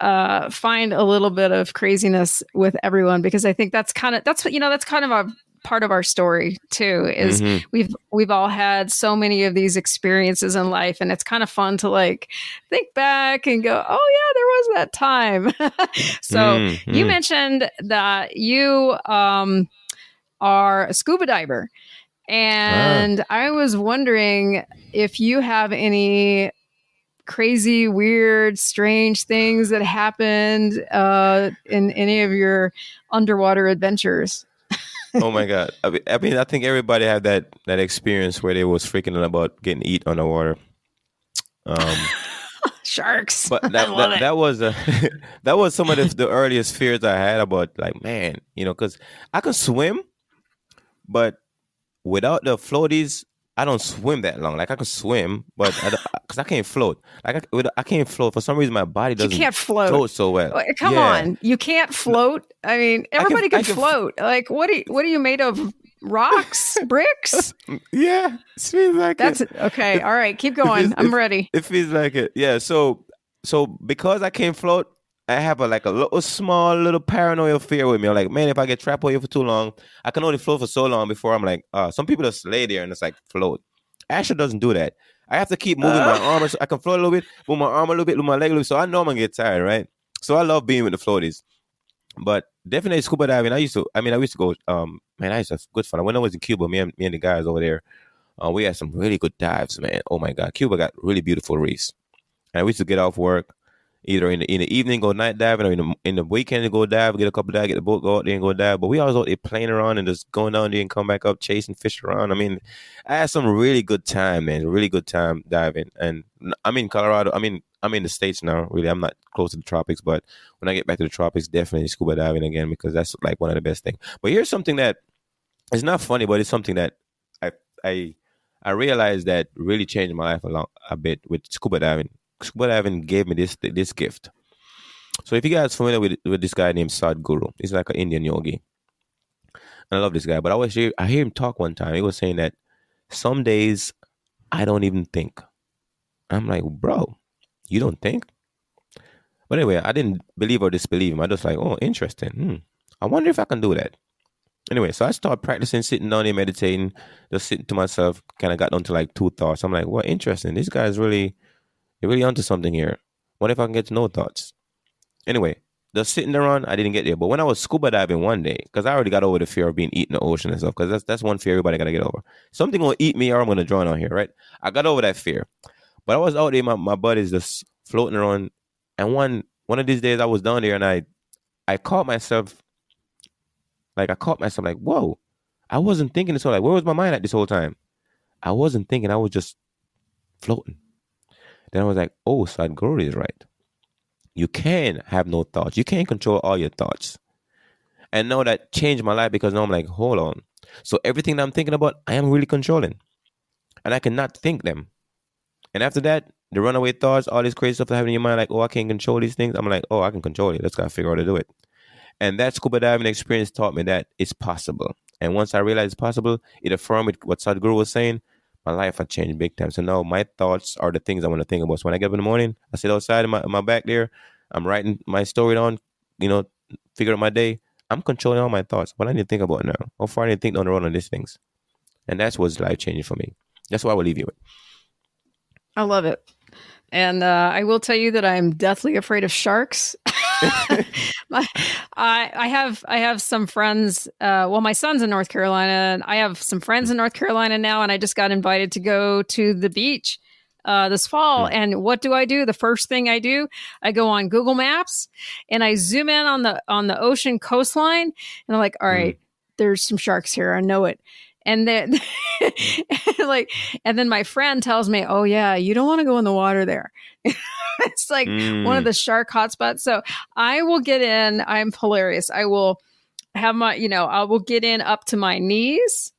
uh, find a little bit of craziness with everyone because I think that's kind of that's what you know that's kind of a part of our story too is mm-hmm. we've we've all had so many of these experiences in life and it's kind of fun to like think back and go oh yeah there was that time so mm-hmm. you mentioned that you um, are a scuba diver and ah. I was wondering if you have any crazy, weird, strange things that happened uh, in any of your underwater adventures? Oh my god! I mean, I think everybody had that that experience where they was freaking out about getting eat on underwater. Um, Sharks. But that that, that, was a, that was some of the, the earliest fears I had about like man, you know, because I can swim, but without the floaties, I don't swim that long. Like I can swim, but because I, I, can't float. Like I, I, can't float for some reason. My body doesn't. You can't float. float so well. Come yeah. on, you can't float. I mean, everybody can, can, can, float. like what? Are you, what are you made of? Rocks, bricks. Yeah, it feels like That's it. okay. All right, keep going. I'm ready. It feels like it. Yeah. So, so because I can't float, I have a like a little small little paranoia fear with me. I'm like, man, if I get trapped here for too long, I can only float for so long before I'm like, uh, some people just lay there and it's like float. Asher doesn't do that. I have to keep moving uh. my arm. So I can float a little bit, move my arm a little bit, move my leg a little bit. So I know I'm gonna get tired, right? So I love being with the floaties. But definitely scuba diving. I used to. I mean, I used to go. Um, man, I used to have good fun. When I was in Cuba, me and me and the guys over there, uh, we had some really good dives, man. Oh my god, Cuba got really beautiful reefs. And we used to get off work, either in the in the evening go night diving or in the in the weekend go dive, get a couple dive, get the boat, go out there and go dive. But we always out there playing around and just going down there and come back up, chasing fish around. I mean, I had some really good time, man. Really good time diving. And I'm in Colorado. I mean, I'm in the States now, really. I'm not close to the tropics, but when I get back to the tropics, definitely scuba diving again because that's like one of the best things. But here's something that it's not funny, but it's something that I I I realized that really changed my life a lot a bit with scuba diving diving gave me this this gift. So if you guys familiar with with this guy named Sadhguru, he's like an Indian yogi. And I love this guy, but I was I hear him talk one time. He was saying that some days I don't even think. I'm like, bro, you don't think? But anyway, I didn't believe or disbelieve him. I just like, oh, interesting. Hmm. I wonder if I can do that. Anyway, so I started practicing sitting down there meditating, just sitting to myself, kind of got down to like two thoughts. I'm like, well, interesting. This guy's really you're really onto something here. What if I can get to know thoughts? Anyway, just sitting on, I didn't get there. But when I was scuba diving one day, because I already got over the fear of being eaten in the ocean and stuff, because that's that's one fear everybody gotta get over. Something will eat me or I'm gonna drown out here, right? I got over that fear. But I was out there, my, my buddies just floating around. And one one of these days I was down there and I I caught myself like I caught myself like, whoa, I wasn't thinking this whole like where was my mind at this whole time? I wasn't thinking, I was just floating. Then I was like, oh, Sadhguru is right. You can have no thoughts. You can't control all your thoughts. And now that changed my life because now I'm like, hold on. So everything that I'm thinking about, I am really controlling. And I cannot think them. And after that, the runaway thoughts, all this crazy stuff that happen in your mind, like, oh, I can't control these things. I'm like, oh, I can control it. Let's gotta figure out how to do it. And that scuba diving experience taught me that it's possible. And once I realized it's possible, it affirmed what Sadhguru was saying my life had changed big time. So now my thoughts are the things I want to think about. So when I get up in the morning, I sit outside in my, in my back there, I'm writing my story down, you know, figure out my day. I'm controlling all my thoughts. What I need to think about now. How far I need to think down the road on these things. And that's what's life changing for me. That's what I will leave you with. I love it. And uh, I will tell you that I'm deathly afraid of sharks. my, I, I have I have some friends. Uh, well, my son's in North Carolina, and I have some friends in North Carolina now, and I just got invited to go to the beach uh, this fall. Mm. And what do I do? The first thing I do, I go on Google Maps and I zoom in on the on the ocean coastline, and I'm like, all right, mm. there's some sharks here. I know it. And then, like, and then my friend tells me, "Oh yeah, you don't want to go in the water there." it's like mm. one of mm. the shark hotspots. So I will get in. I'm hilarious. I will have my, you know, I will get in up to my knees,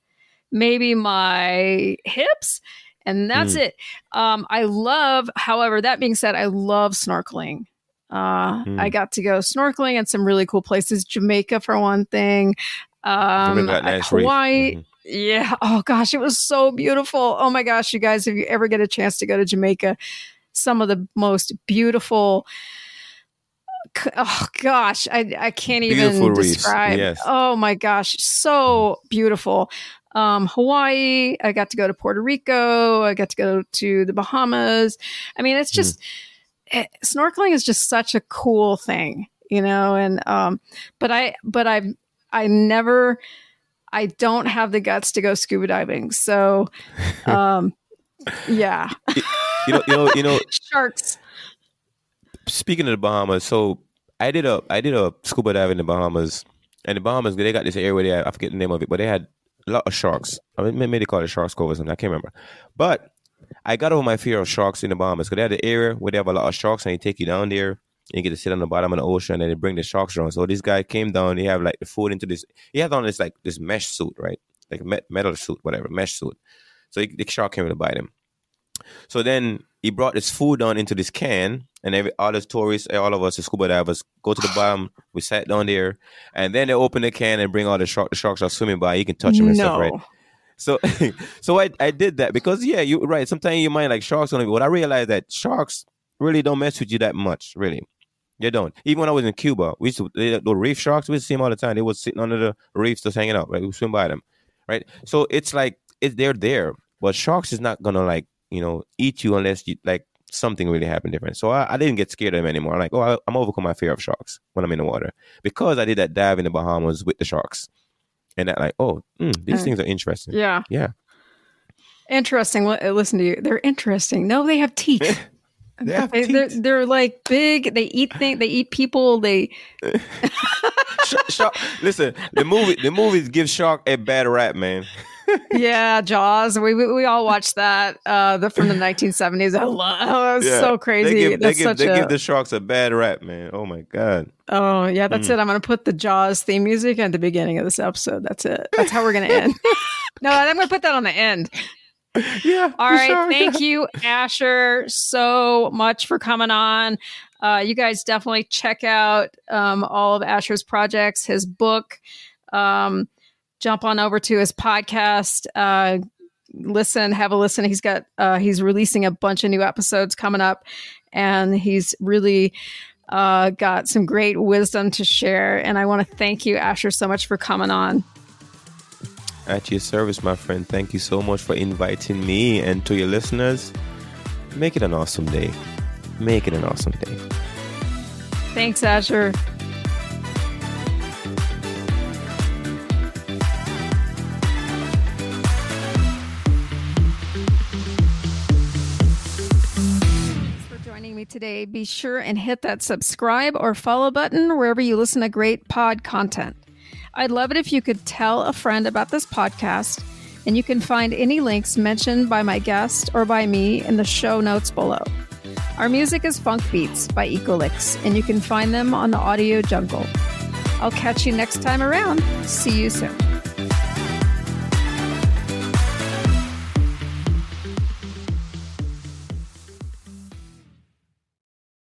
maybe my hips, and that's mm. it. Um, I love, however, that being said, I love snorkeling. Uh, mm. I got to go snorkeling at some really cool places, Jamaica for one thing, um, nice Hawaii. Mm-hmm. Yeah. Oh gosh, it was so beautiful. Oh my gosh, you guys, if you ever get a chance to go to Jamaica, some of the most beautiful. Oh gosh, I I can't even beautiful describe. Yes. Oh my gosh, so beautiful um, Hawaii. I got to go to Puerto Rico. I got to go to the Bahamas. I mean, it's just mm. it, snorkeling is just such a cool thing, you know. And um, but I but I I never I don't have the guts to go scuba diving. So um, yeah, you know, you know, you know, sharks. Speaking of the Bahamas, so I did a I did a scuba dive in the Bahamas. And the Bahamas, they got this area where they had, I forget the name of it, but they had a lot of sharks. I mean, maybe they call it Sharks Cove or something. I can't remember. But I got over my fear of sharks in the Bahamas because they had the area where they have a lot of sharks and they take you down there and you get to sit on the bottom of the ocean and they bring the sharks around. So this guy came down. He have like the food into this. He had on this like this mesh suit, right? Like metal suit, whatever, mesh suit. So he, the shark came in to bite him. So then he brought this food down into this can, and every all the tourists, eh, all of us, the scuba divers, go to the bottom. We sat down there, and then they open the can and bring all the shark. The sharks are swimming by. You can touch them and no. stuff, right? So, so I, I did that because yeah, you right. Sometimes you might like sharks on it, but I realized that sharks really don't mess with you that much, really. They don't. Even when I was in Cuba, we used to they, the reef sharks. We used to see them all the time. They was sitting under the reefs just hanging out. Right, we swim by them, right? So it's like it's they're there, but sharks is not gonna like you know eat you unless you like something really happened different. So I, I, didn't get scared of them anymore. I'm like, oh, I, am overcome my fear of sharks when I'm in the water because I did that dive in the Bahamas with the sharks, and that like, oh, mm, these uh, things are interesting. Yeah, yeah, interesting. Uh, listen to you. They're interesting. No, they have teeth. they have they, they're, they're like big. They eat things. They eat people. They. shark, listen, the movie the movies give shark a bad rap, man yeah, Jaws. We, we, we all watched that. Uh, the from the 1970s. I love. Oh, it's yeah. so crazy. They give, That's they, give, they a, give, the sharks a bad rap, man. Oh my god. Oh yeah, that's mm. it. I'm gonna put the Jaws theme music at the beginning of this episode. That's it. That's how we're gonna end. no, I'm gonna put that on the end. Yeah. All right. Sure, thank yeah. you, Asher, so much for coming on. Uh, you guys definitely check out um, all of Asher's projects, his book. Um, jump on over to his podcast. Uh, listen, have a listen. He's got uh, he's releasing a bunch of new episodes coming up, and he's really uh, got some great wisdom to share. And I want to thank you, Asher, so much for coming on. At your service, my friend. Thank you so much for inviting me and to your listeners. Make it an awesome day. Make it an awesome day. Thanks, Asher. Today, be sure and hit that subscribe or follow button wherever you listen to great pod content. I'd love it if you could tell a friend about this podcast, and you can find any links mentioned by my guest or by me in the show notes below. Our music is Funk Beats by Ecolix, and you can find them on the Audio Jungle. I'll catch you next time around. See you soon.